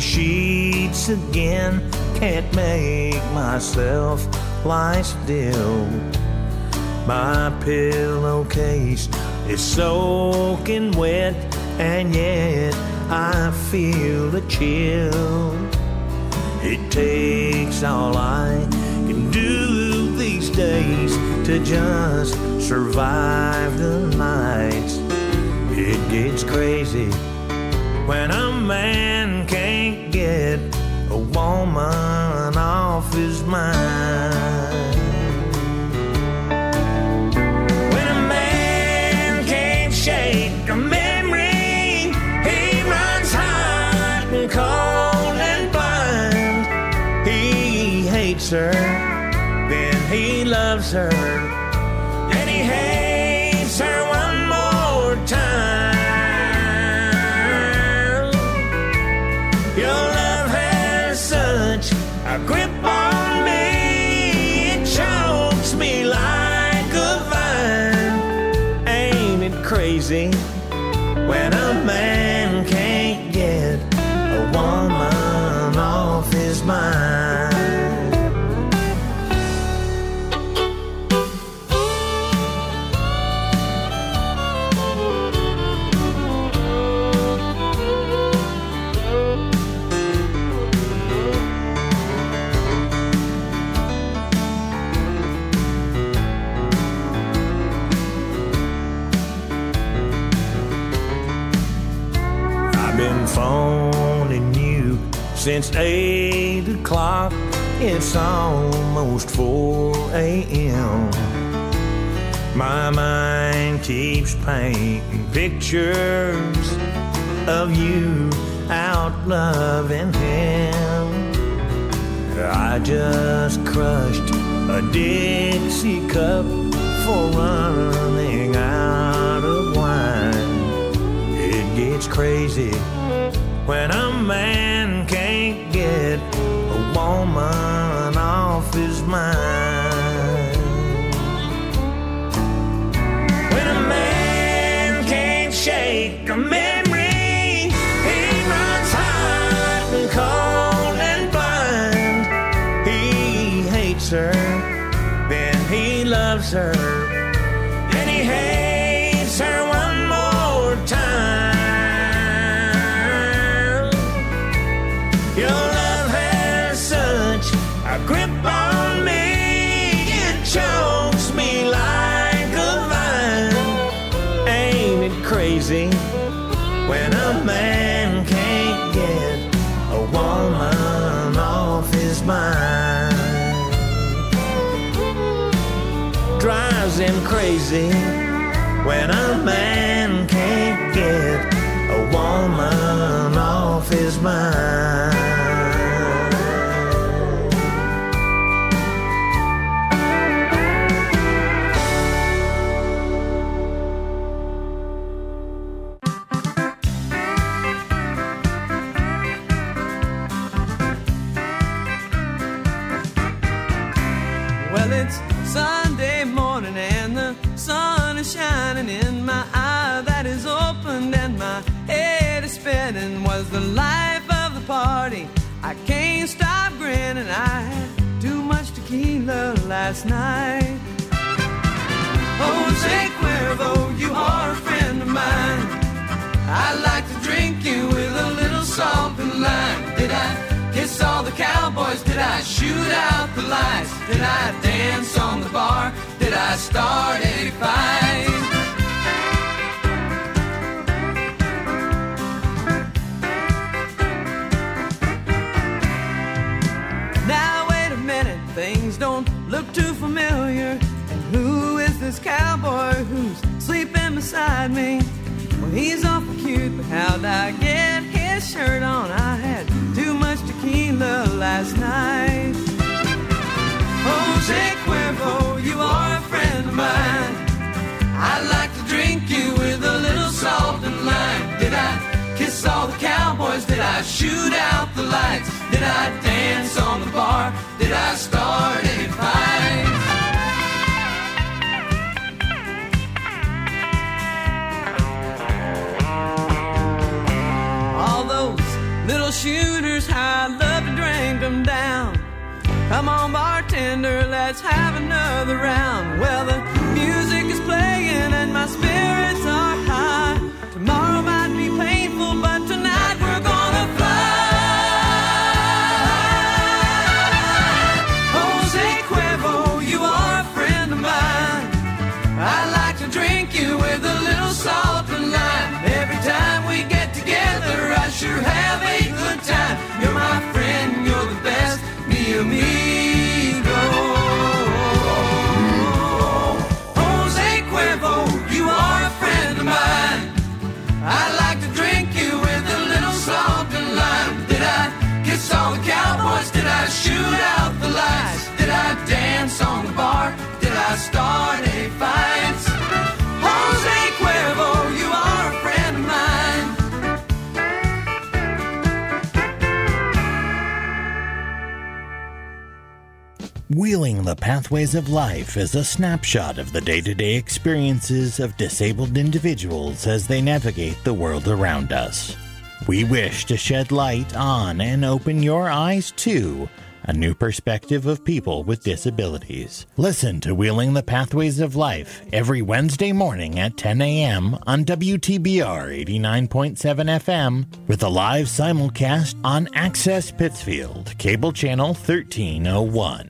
S29: sheets again. Can't make myself lie still. My pillowcase is soaking wet, and yet I feel a chill. It takes all I can do these days to just survive the nights. It gets crazy when a man can't get a woman off his mind. When a man can't shake a memory, he runs hot and cold and blind. He hates her, then he loves her, when a man can't get a woman off his mind? Since 8 o'clock. It's almost 4 a.m. My mind keeps painting pictures of you out loving him. I just crushed a Dixie cup for running out of wine. It gets crazy when a man can't get a woman off his mind. When a man can't shake a memory, he runs hot and cold and blind. He hates her, then he loves her, crazy when a man can't get a woman off his mind.
S30: Of
S5: Life is a snapshot of the day to day experiences of disabled individuals as they navigate the world around us. We wish to shed light on and open your eyes to a new perspective of people with disabilities. Listen to Wheeling the Pathways of Life every Wednesday morning at 10 a.m. on WTBR 89.7 FM with a live simulcast on Access Pittsfield, cable channel 1301.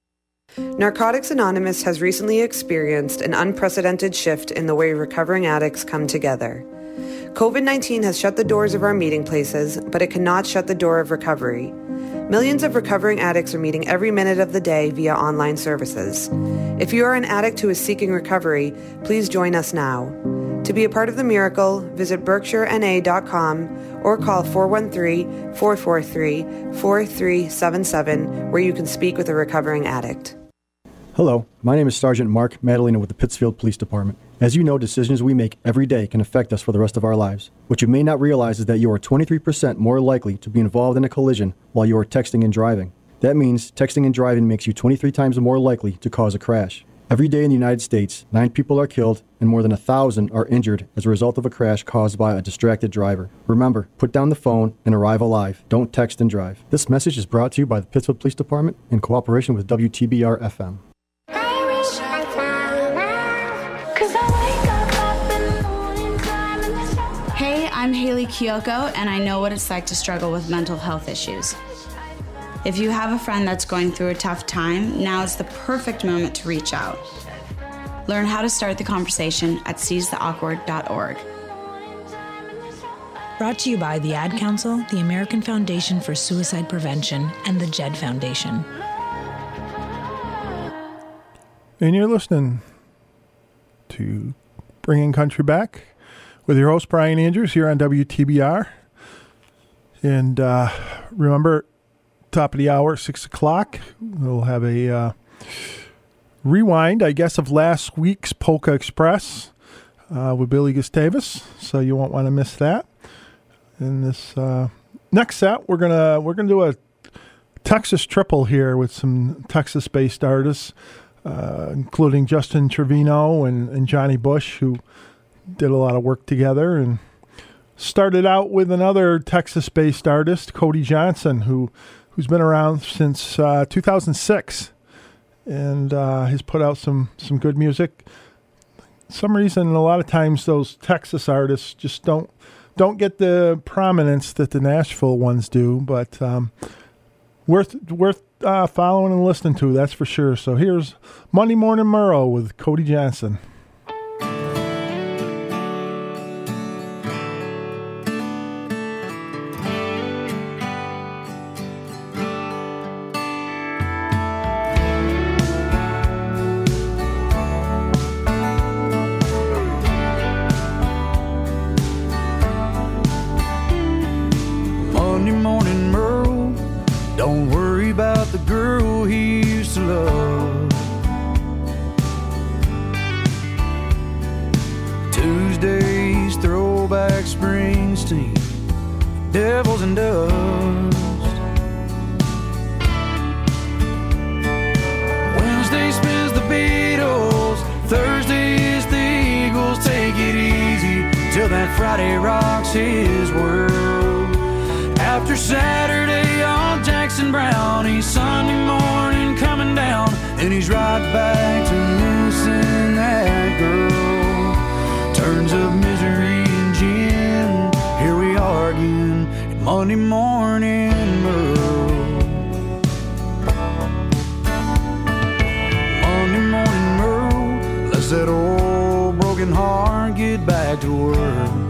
S31: Narcotics Anonymous has recently experienced an unprecedented shift in the way recovering addicts come together. COVID 19 has shut the doors of our meeting places, but it cannot shut the door of recovery. Millions of recovering addicts are meeting every minute of the day via online services. If you are an addict who is seeking recovery, please join us now. To be a part of the miracle, visit berkshirena.com or call 413 443 4377 where you can speak with a recovering addict.
S32: Hello, my name is Sergeant Mark Madalena with the Pittsfield Police Department. As you know, decisions we make every day can affect us for the rest of our lives. What you may not realize is that you are 23% more likely to be involved in a collision while you are texting and driving. That means texting and driving makes you 23 times more likely to cause a crash. Every day in the United States, nine people are killed and more than a thousand are injured as a result of a crash caused by a distracted driver. Remember, put down the phone and arrive alive. Don't text and drive. This message is brought to you by the Pittsfield Police Department in cooperation with WTBR FM.
S33: I'm Hayley Kiyoko, and I know what it's like to struggle with mental health issues. If you have a friend that's going through a tough time, now is the perfect moment to reach out. Learn how to start the conversation at seizetheawkward.org.
S34: Brought to you by the Ad Council, the American Foundation for Suicide Prevention, and the JED Foundation.
S3: And you're listening to Bringing Country Back with your host, Brian Andrews, here on WTBR. And uh, remember, top of the hour, 6 o'clock, we'll have a uh, rewind, I guess, of last week's Polka Express uh, with Billy Gustavus. So you won't want to miss that. In this uh, next set, we're gonna we're gonna do a Texas triple here with some Texas-based artists, uh, including Justin Trevino and, and Johnny Bush, who did a lot of work together and started out with another Texas-based artist, Cody Johnson, who who's been around since uh, 2006 and uh, has put out some some good music. Some reason, a lot of times those Texas artists just don't don't get the prominence that the Nashville ones do, but um, worth worth uh, following and listening to, that's for sure. So here's Monday Morning Merle with Cody Johnson.
S11: Friday rocks his world. After Saturday on Jackson Browne, Sunday morning coming down, and he's right back to missing that girl. Turns of misery and gin, here we are again Monday morning. Merle. Monday morning Merle, let's that old broken heart get back to work.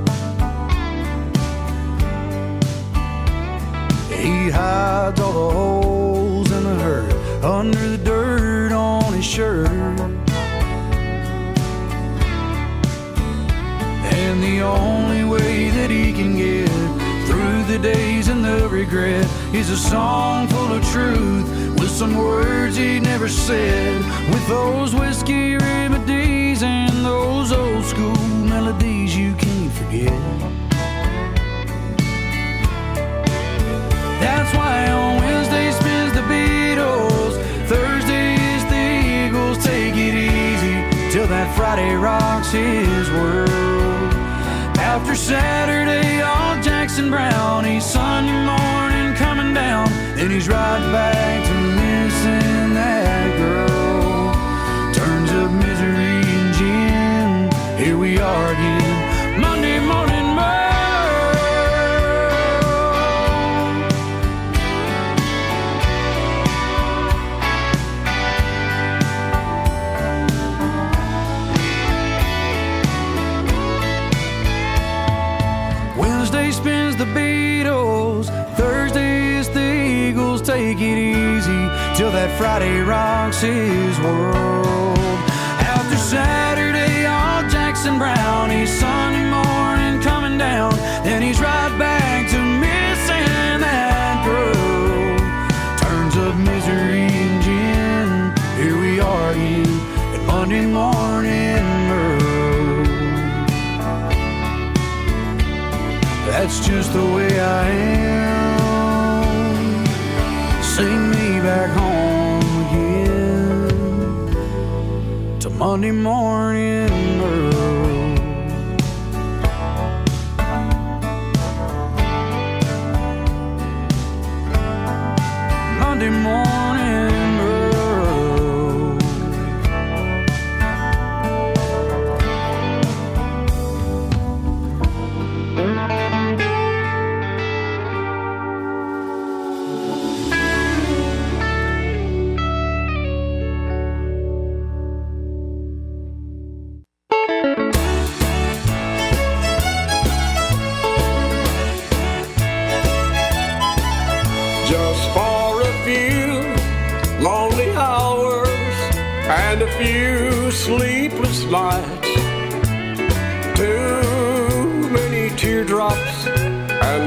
S11: Hides all the holes in the hurt under the dirt on his shirt. And the only way that he can get through the days and the regret is a song full of truth with some words he never said. With those whiskey remedies and those old school melodies you can't forget. That's why on Wednesday spins the Beatles, Thursday is the Eagles. Take it easy till that Friday rocks his world. After Saturday all Jackson Browne, Sunday morning coming down, then he's right back to missing that girl. Turns of misery and gin, here we are again. Till that Friday rocks his world. After Saturday, all Jackson Browne, Sunday morning coming down, then he's right back to missing that girl. Turns of misery and gin, here we are again at Monday morning. Merle. That's just the way I am. Sing me back home Monday morning.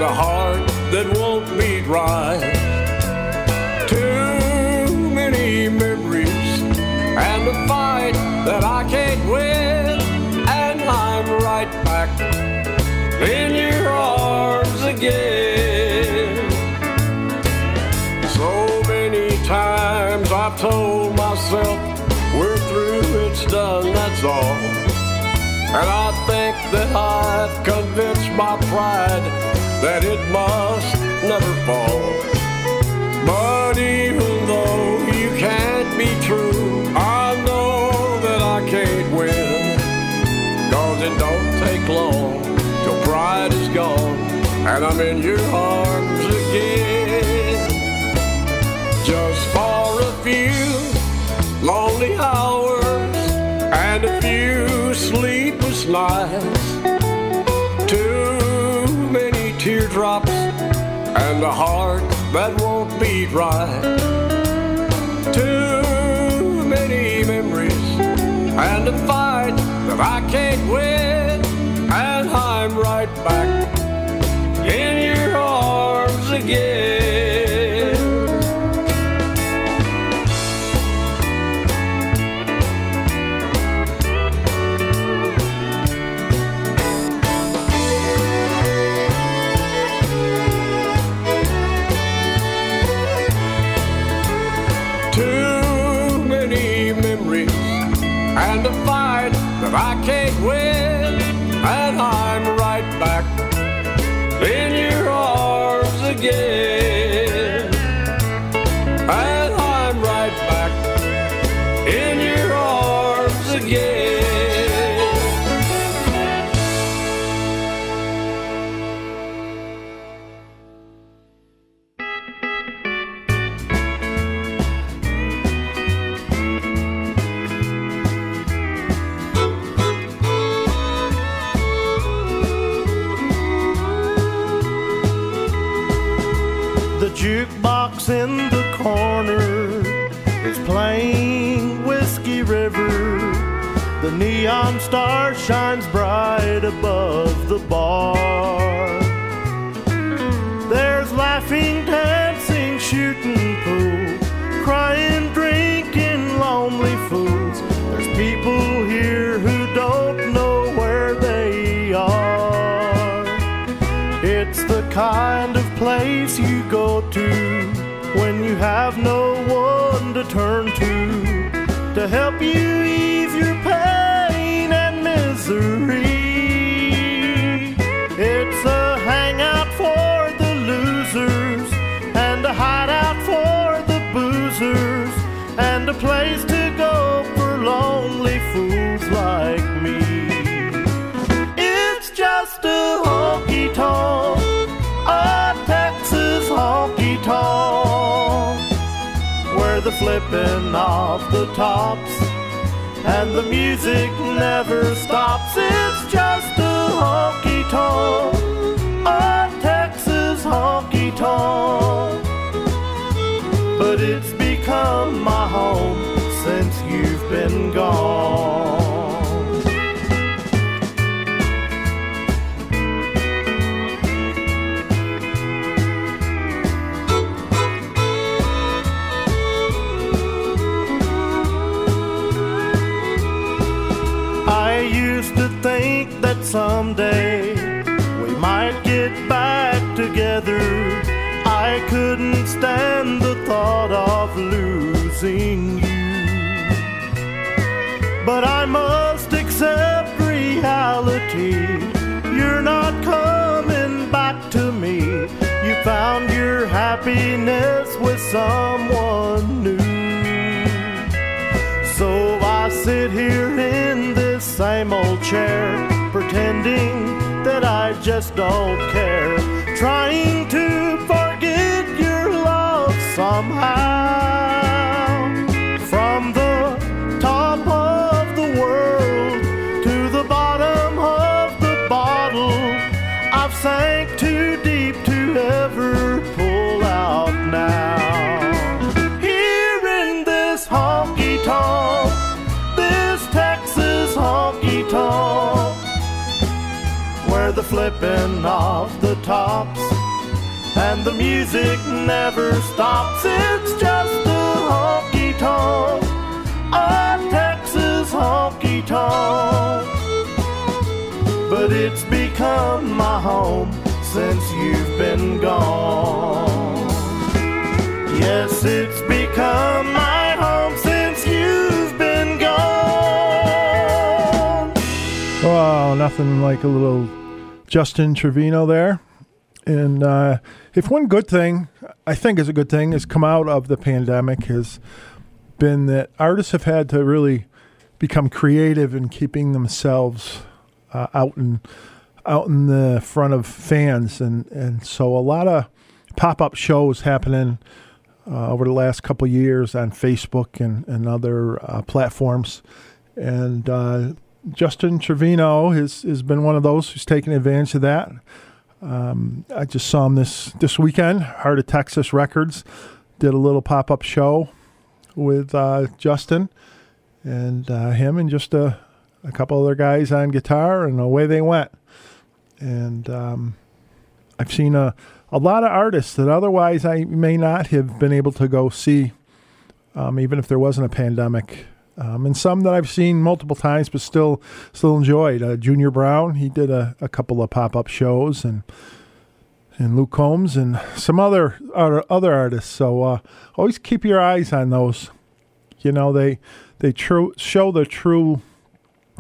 S35: A heart that won't beat right. Too many memories and a fight that I can't win, and I'm right back in your arms again. So many times I've told myself we're through, it's done, that's all. And I think that I've convinced my pride that it must never fall. But even though you can't be true, I know that I can't win. Cause it don't take long till pride is gone and I'm in your arms again just for a few lonely hours and a few sleepless nights. Teardrops and a heart that won't beat right. Too many memories and a fight that I can't win, and I'm right back in your arms again.
S36: Neon star shines bright above the bar. There's laughing, dancing, shooting pool, crying, drinking, lonely fools. There's people here who don't know where they are. It's the kind of place you go to when you have no one to turn to to help you It's a hangout for the losers and a hideout for the boozers and a place to go for lonely fools like me. It's just a honky tonk, a Texas honky tonk, where the flipping of the tops and the music never stops. It's just a honky tonk, a Texas honky tonk, but it's become my home since you've been gone. Someday we might get back together. I couldn't stand the thought of losing you. But I must accept reality. You're not coming back to me. You found your happiness with someone new. So I sit here in this same old chair, pretending that I just don't care, trying the music never stops. It's just a honky tonk, a Texas honky tonk, but it's become my home since you've been gone. Yes, it's become my home since you've been gone.
S3: Oh, nothing like a little Justin Trevino there. And uh, if one good thing, I think is a good thing, has come out of the pandemic has been that artists have had to really become creative in keeping themselves uh, out in out in the front of fans, and and so a lot of pop up shows happening uh, over the last couple years on Facebook and and other uh, platforms, and uh, Justin Trevino has has been one of those who's taken advantage of that. Um, I just saw him this this weekend. Heart of Texas Records did a little pop up show with uh, Justin and uh, him and just a, a couple other guys on guitar, and away they went. And um, I've seen a a lot of artists that otherwise I may not have been able to go see, um, even if there wasn't a pandemic. Um, and some that I've seen multiple times, but still still enjoyed. Uh, Junior Brown, he did a, a couple of pop up shows, and and Luke Combs, and some other other, other artists. So uh, always keep your eyes on those. You know, they they true show the true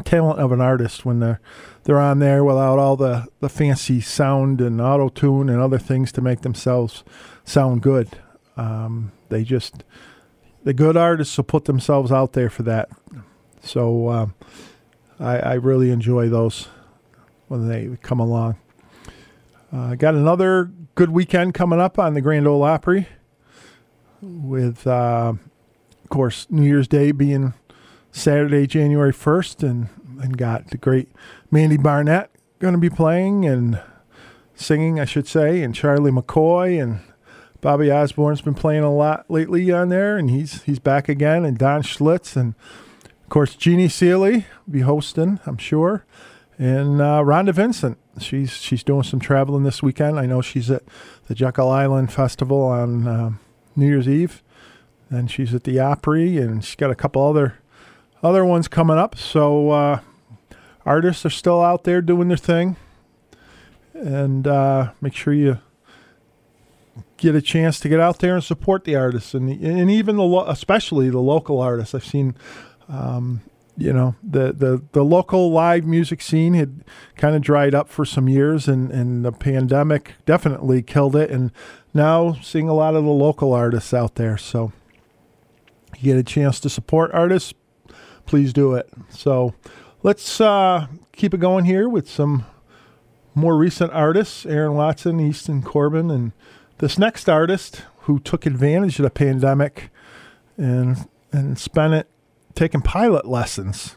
S3: talent of an artist when they're they're on there without all the, the fancy sound and auto tune and other things to make themselves sound good. Um, they just the good artists will put themselves out there for that. So um, I, I really enjoy those when they come along. Uh, got another good weekend coming up on the Grand Ole Opry with, uh, of course, New Year's Day being Saturday, January 1st, and, and got the great Mandy Barnett going to be playing and singing, I should say, and Charlie McCoy and Bobby Osborne's been playing a lot lately on there, and he's he's back again, and Don Schlitz, and of course Jeannie Seely will be hosting, I'm sure, and uh, Rhonda Vincent. She's she's doing some traveling this weekend. I know she's at the Jekyll Island Festival on um, New Year's Eve, and she's at the Opry, and she's got a couple other other ones coming up. So uh, artists are still out there doing their thing, and uh, make sure you get a chance to get out there and support the artists, and and even the lo- especially the local artists. I've seen. Um, you know the, the the local live music scene had kind of dried up for some years and and the pandemic definitely killed it and now seeing a lot of the local artists out there so you get a chance to support artists please do it so let's uh, keep it going here with some more recent artists aaron watson easton corbin and this next artist who took advantage of the pandemic and and spent it taking pilot lessons.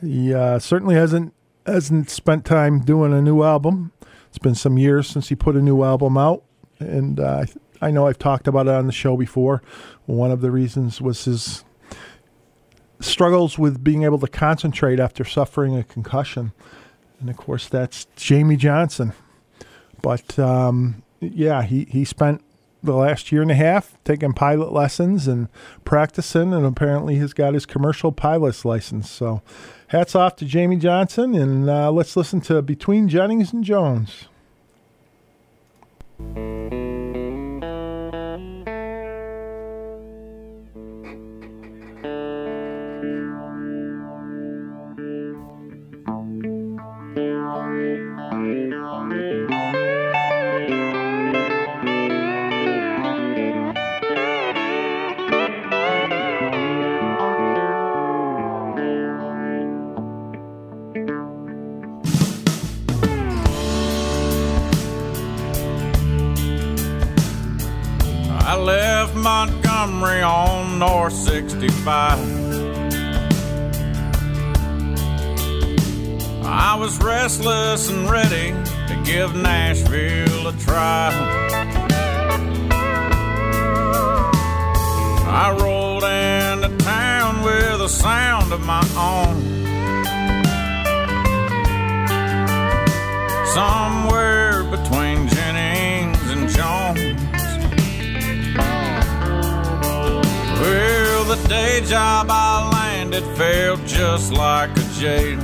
S3: He uh, certainly hasn't hasn't spent time doing a new album. It's been some years since he put a new album out, and uh, I know I've talked about it on the show before. One of the reasons was his struggles with being able to concentrate after suffering a concussion, and of course that's Jamey Johnson. But um, yeah, he he spent the last year and a half taking pilot lessons and practicing, and apparently he's got his commercial pilot's license. So, hats off to Jamey Johnson, and uh, let's listen to Between Jennings and Jones.
S37: Montgomery on North 65. I was restless and ready to give Nashville a try. I rolled into town with a sound of my own. Somewhere between Jennings and Jones. Well, the day job I landed felt just like a jail.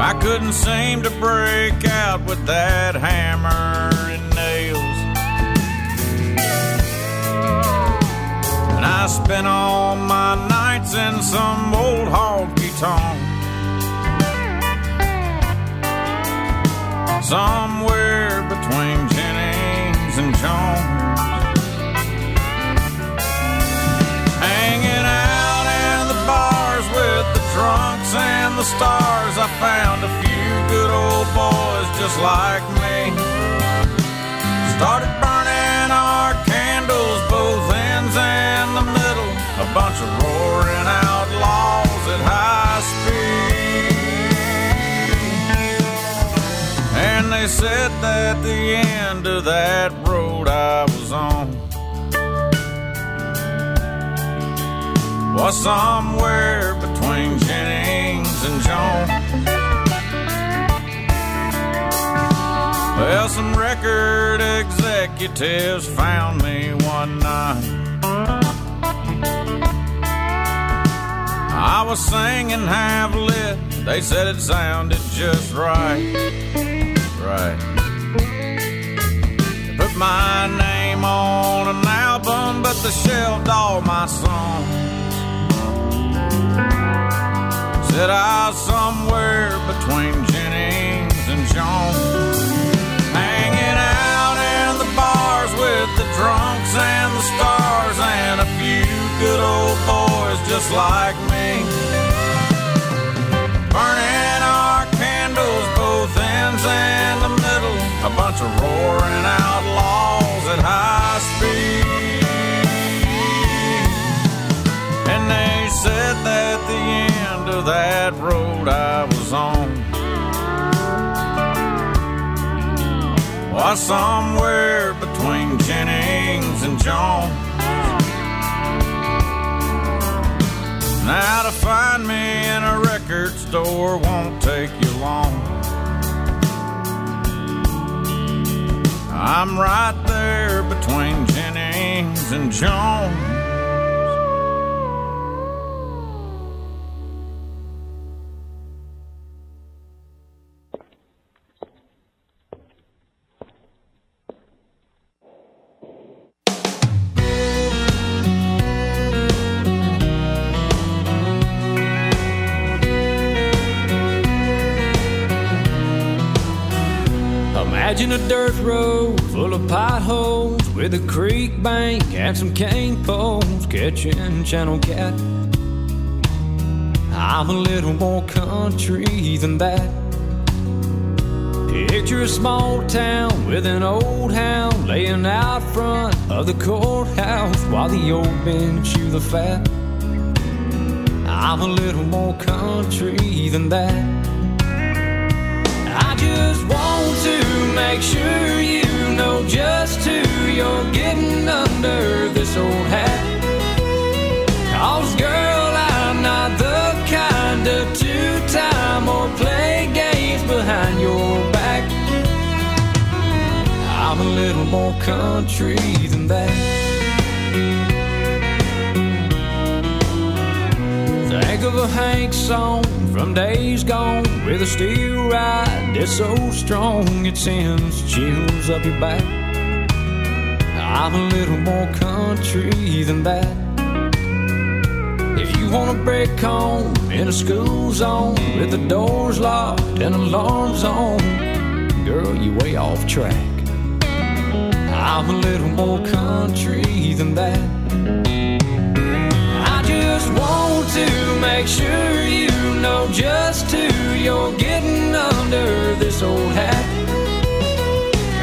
S37: I couldn't seem to break out with that hammer and nails. And I spent all my nights in some old honky tonk. Somewhere between Jennings and Jones. The stars. I found a few good old boys just like me. Started burning our candles, both ends and the middle. A bunch of roaring outlaws at high speed. And they said that the end of that road I was on was somewhere Jennings. Well, some record executives found me one night. I was singing half lit. They said it sounded just right. Right. They put my name on an album, but they shelved all my songs. Said I was somewhere between Jennings and Jones. Hanging out in the bars with the drunks and the stars and a few good old boys just like me. Burning our candles both ends and the middle. A bunch of roaring outlaws at high speed. And they said that the that road I was on was somewhere between Jennings and Jones. Now to find me in a record store won't take you long. I'm right there between Jennings and Jones.
S4: Imagine a dirt road full of potholes with a creek bank and some cane poles catching channel cat. I'm a little more country than that. Picture a small town with an old hound laying out front of the courthouse while the old men chew the fat. I'm a little more country than that. To make sure you know just who you're getting under this old hat. Cause girl, I'm not the kind to two time or play games behind your back. I'm a little more country than that. Of a Hank song from days gone with a steel ride that's so strong it sends chills up your back. I'm a little more country than that. If you wanna break home in a school zone with the doors locked and alarms on, girl, you're way off track. I'm a little more country than that. I just want to make sure you know just who you're getting under this old hat.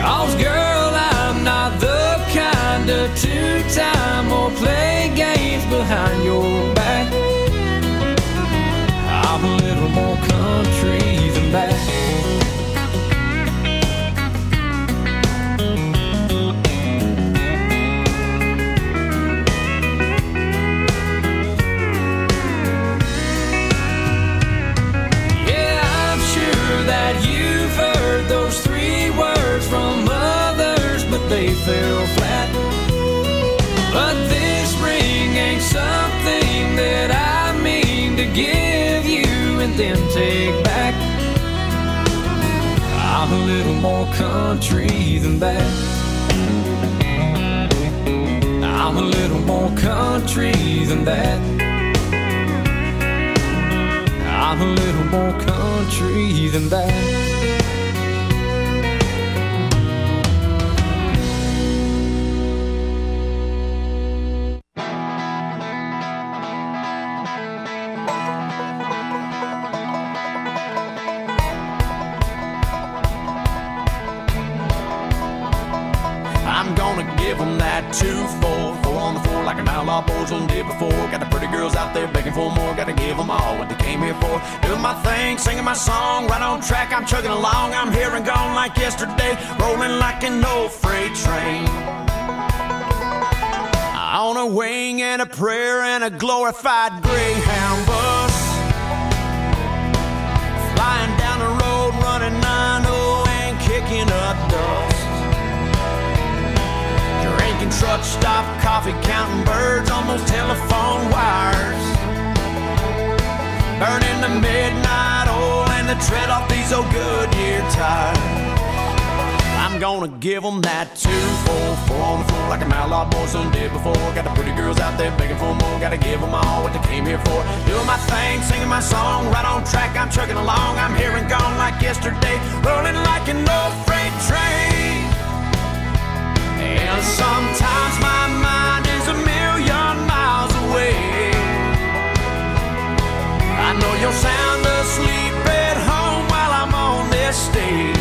S4: Cause girl, I'm not the kind to two-time or play games behind your back. I'm a little more country than that. Fell flat. But this ring ain't something that I mean to give you and then take back. I'm a little more country than that. I'm a little more country than that. I'm a little more country than that.
S2: Yesterday, rolling like an old freight train. On a wing and a prayer and a glorified Greyhound bus. Flying down the road, running 9 and kicking up dust. Drinking truck stop coffee, counting birds on those telephone wires. Burning the midnight oil and the tread off these old Goodyear tires. Gonna give them that two, four, four on the floor like an outlaw boy son did before. Got the pretty girls out there begging for more. Gotta give them all what they came here for. Doing my thing, singing my song, right on track. I'm chugging along. I'm here and gone like yesterday, rolling like an old freight train. And sometimes my mind is a million miles away. I know you're sound asleep at home while I'm on this stage.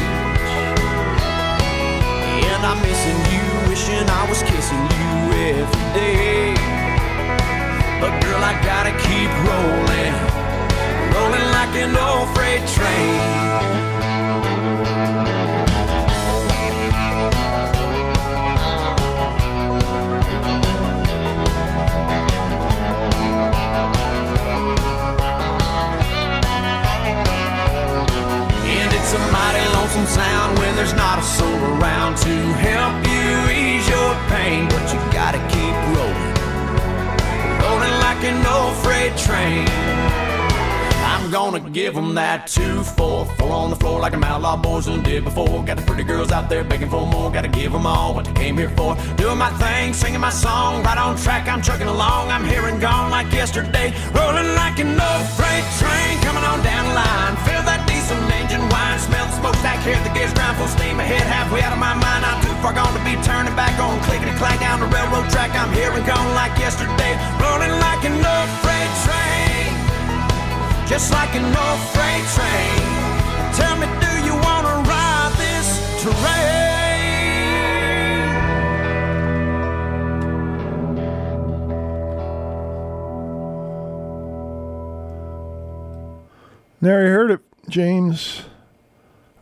S2: I'm missing you, wishing I was kissing you every day. But girl, I gotta keep rolling, rolling like an old freight train. Sound when there's not a soul around to help you ease your pain. But you gotta keep rolling, rolling like an old freight train. I'm gonna give 'em that two, four, four on the floor like a outlaw boys done did before. Got the pretty girls out there begging for more. Gotta give 'em all what they came here for. Doing my thing, singing my song, right on track. I'm chugging along. I'm here and gone like yesterday, rolling like an old freight train coming on down the line. Feel that diesel engine whine, smell the smokestack, hear the grind full steam ahead, halfway out of my mind. I'm too far gone to be turning back on, down the railroad track. I'm here and gone like yesterday, rolling like an old freight train just like an old freight train. Tell me, do you wanna ride this?
S3: There you heard it, James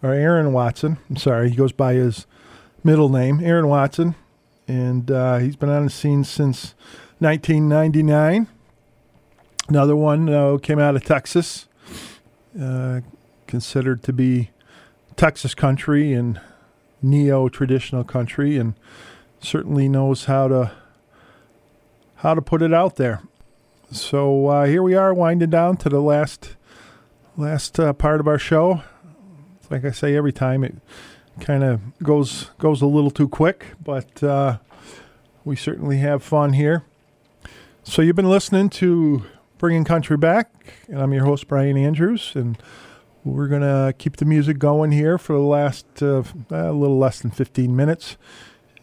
S3: or Aaron Watson. I'm sorry, he goes by his middle name, Aaron Watson, and uh, he's been on the scene since 1999. Another one uh, came out of Texas, uh, considered to be Texas country and neo traditional country, and certainly knows how to how to put it out there. So uh, here we are, winding down to the last last uh, part of our show. Like I say every time, it kind of goes goes a little too quick, but uh, we certainly have fun here. So you've been listening to Bringing Country Back, and I'm your host Brian Andrews, and we're gonna keep the music going here for the last uh, a little less than 15 minutes,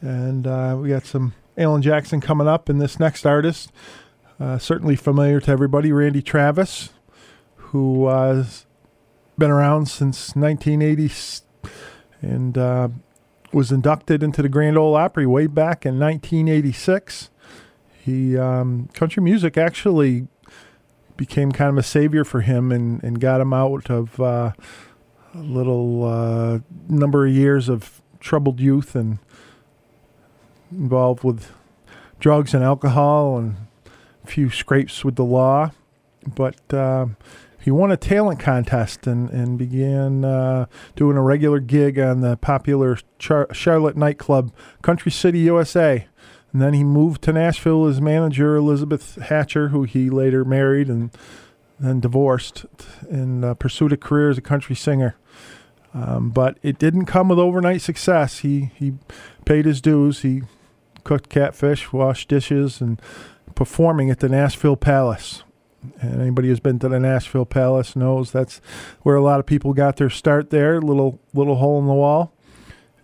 S3: and uh, we got some Alan Jackson coming up, and this next artist, uh, certainly familiar to everybody, Randy Travis, who has been around since 1980 and uh, was inducted into the Grand Ole Opry way back in 1986. He um, country music actually became kind of a savior for him and, and got him out of uh, a little uh, number of years of troubled youth and involved with drugs and alcohol and a few scrapes with the law. But uh, he won a talent contest and, and began uh, doing a regular gig on the popular Char- Charlotte nightclub Country City, USA. And then he moved to Nashville as manager Elizabeth Hatcher, who he later married and then divorced, and uh, pursued a career as a country singer. Um, but it didn't come with overnight success. He he paid his dues. He cooked catfish, washed dishes, and performing at the Nashville Palace. And anybody who's been to the Nashville Palace knows that's where a lot of people got their start. There, little little hole in the wall,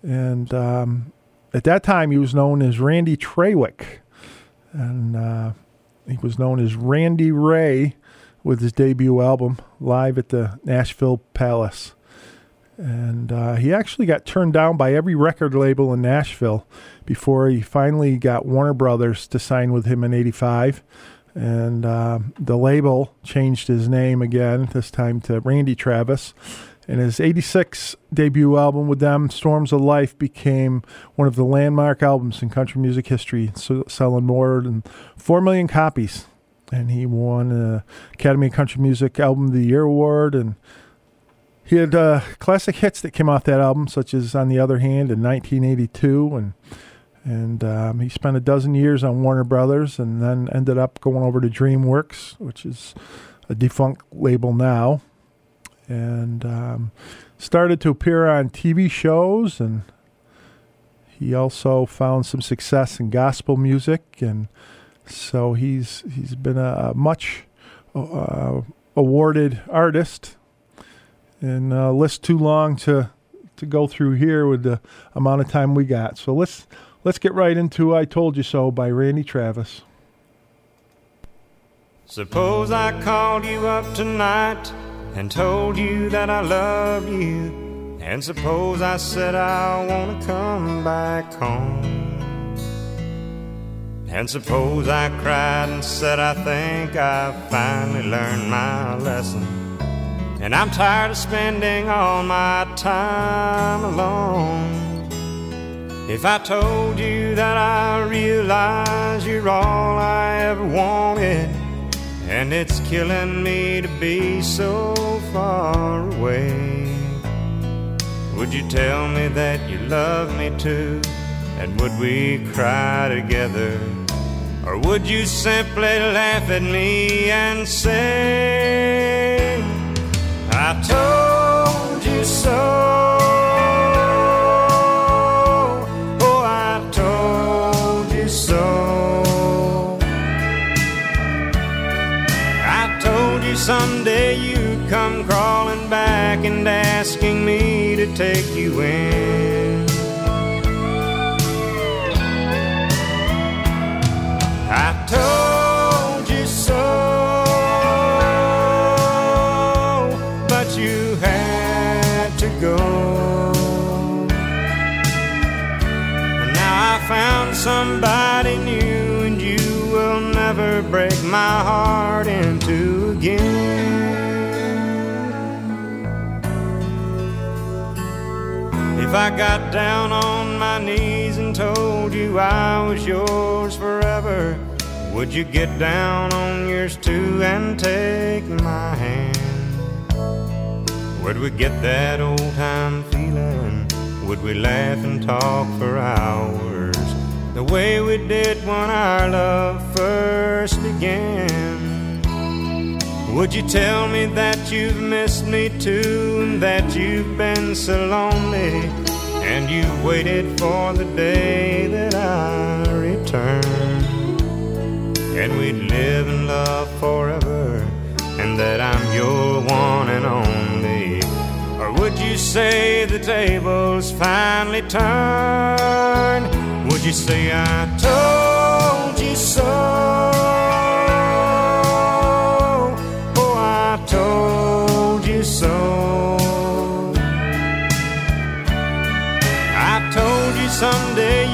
S3: and um, at that time he was known as Randy Traywick, and uh, he was known as Randy Ray with his debut album live at the Nashville Palace. And uh, he actually got turned down by every record label in Nashville before he finally got Warner Brothers to sign with him in '85. And uh, the label changed his name again, this time to Randy Travis. And his 86 debut album with them, Storms of Life, became one of the landmark albums in country music history, so selling more than 4 million copies. And he won an Academy of Country Music Album of the Year award. And he had uh, classic hits that came off that album, such as On the Other Hand in 1982. And and um, he spent a dozen years on Warner Brothers and then ended up going over to DreamWorks, which is a defunct label now and um, started to appear on TV shows and he also found some success in gospel music, and so he's he's been a much uh, awarded artist. And uh, list too long to to go through here with the amount of time we got. So let's let's get right into "I Told You So" by Randy Travis.
S38: Suppose I called you up tonight and told you that I love you. And suppose I said I want to come back home. And suppose I cried and said I think I finally learned my lesson. And I'm tired of spending all my time alone. If I told you that I realize you're all I ever wanted, and it's killing me to be so far away. Would you tell me that you love me too? And would we cry together? Or would you simply laugh at me and say, I told you so? Asking me to take you in. I told you so, but you had to go. And now I found somebody new, and you will never break my heart in If I got down on my knees and told you I was yours forever, would you get down on yours too and take my hand? Would we get that old time feeling? Would we laugh and talk for hours the way we did when our love first began? Would you tell me that you've missed me too and that you've been so lonely and you've waited for the day that I return and we'd live in love forever and that I'm your one and only? Or would you say the tables finally turned? Would you say I told you so? Told you so. I told you someday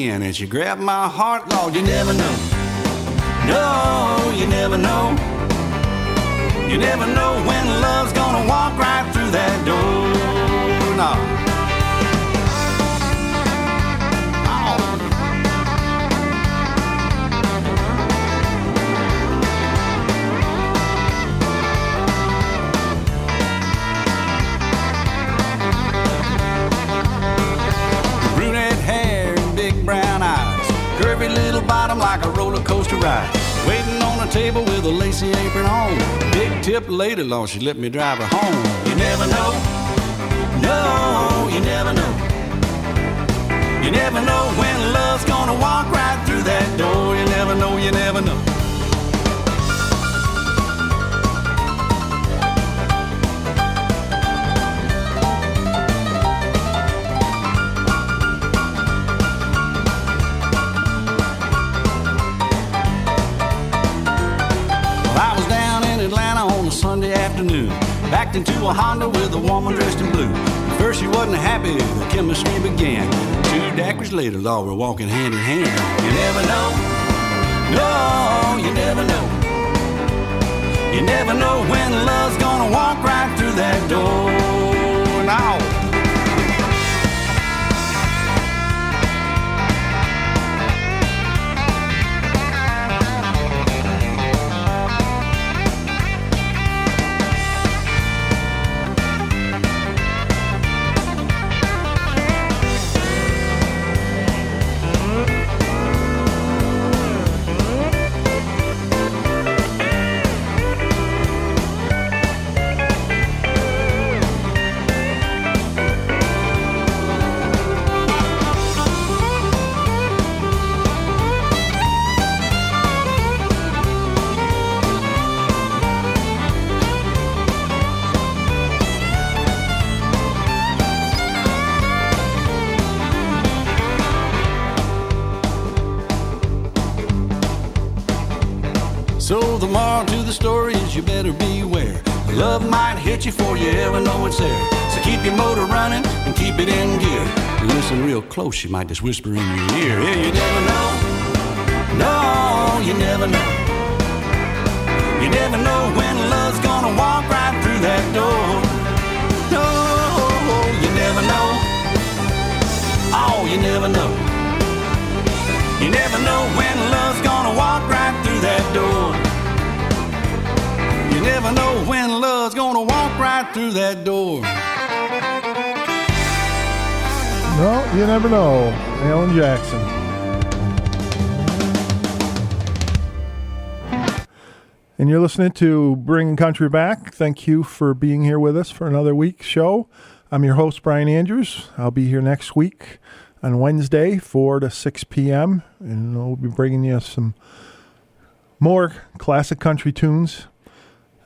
S37: hand and she grabbed my heart. Lord, you never know. No, you never know. You never know when love's gonna walk right
S2: table with a lacy apron on. Big tip lady, Lord, she let me drive her home. You never know, no, you never know. You never know when love's gonna walk right through that door. You never know, you never know. Backed into a Honda with a woman dressed in blue. At first she wasn't happy, the chemistry began. Two daiquiris later, Lord, we're walking hand in hand. You never know, no, you never know. You never know when love's gonna walk right through that door. Now. So the moral to the story is you better beware. Love might hit you before you ever know it's there. So keep your motor running and keep it in gear. Listen real close, she might just whisper in your ear. Yeah, you never know. No, you never know. You never know never know when love's gonna walk right through that door.
S3: No, you never know. Alan Jackson. And you're listening to Bringing Country Back. Thank you for being here with us for another week's show. I'm your host, Brian Andrews. I'll be here next week on Wednesday, 4 to 6 p.m., and we'll be bringing you some more classic country tunes.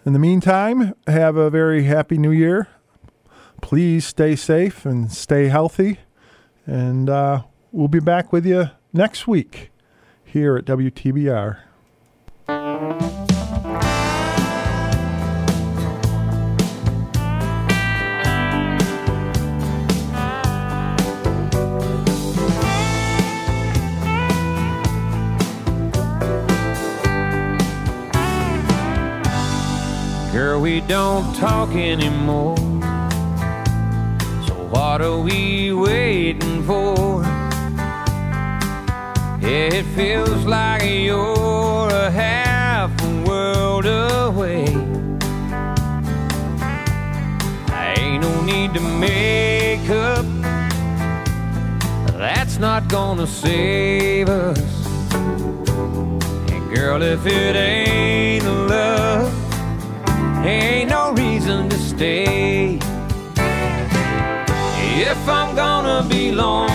S3: In the meantime, have a very happy new year. Please stay safe and stay healthy. And uh, we'll be back with you next week here at WTBR.
S4: Girl, we don't talk anymore. So what are we waiting for? It feels like you're a half a world away. I ain't no need to make up. That's not gonna save us. And girl, if it ain't love, ain't no reason to stay. If I'm gonna be lonely,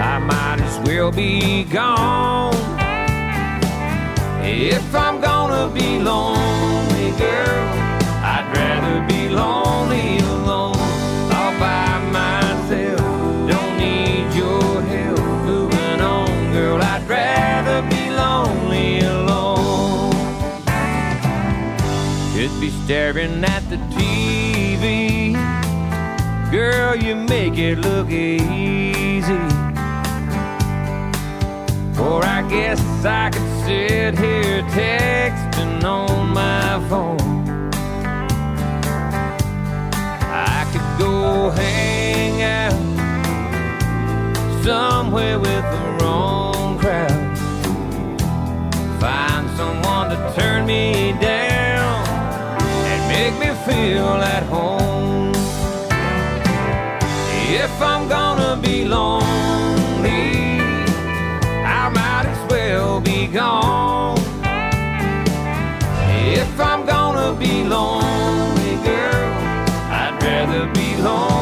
S4: I might as well be gone. If I'm gonna be lonely, girl, Could be staring at the TV. Girl, you make it look easy. Or I guess I could sit here texting on my phone. I could go hang out somewhere with the wrong crowd. Find someone to turn me down make me feel at home. If I'm gonna be lonely, I might as well be gone. If I'm gonna be lonely, girl, I'd rather be lonely.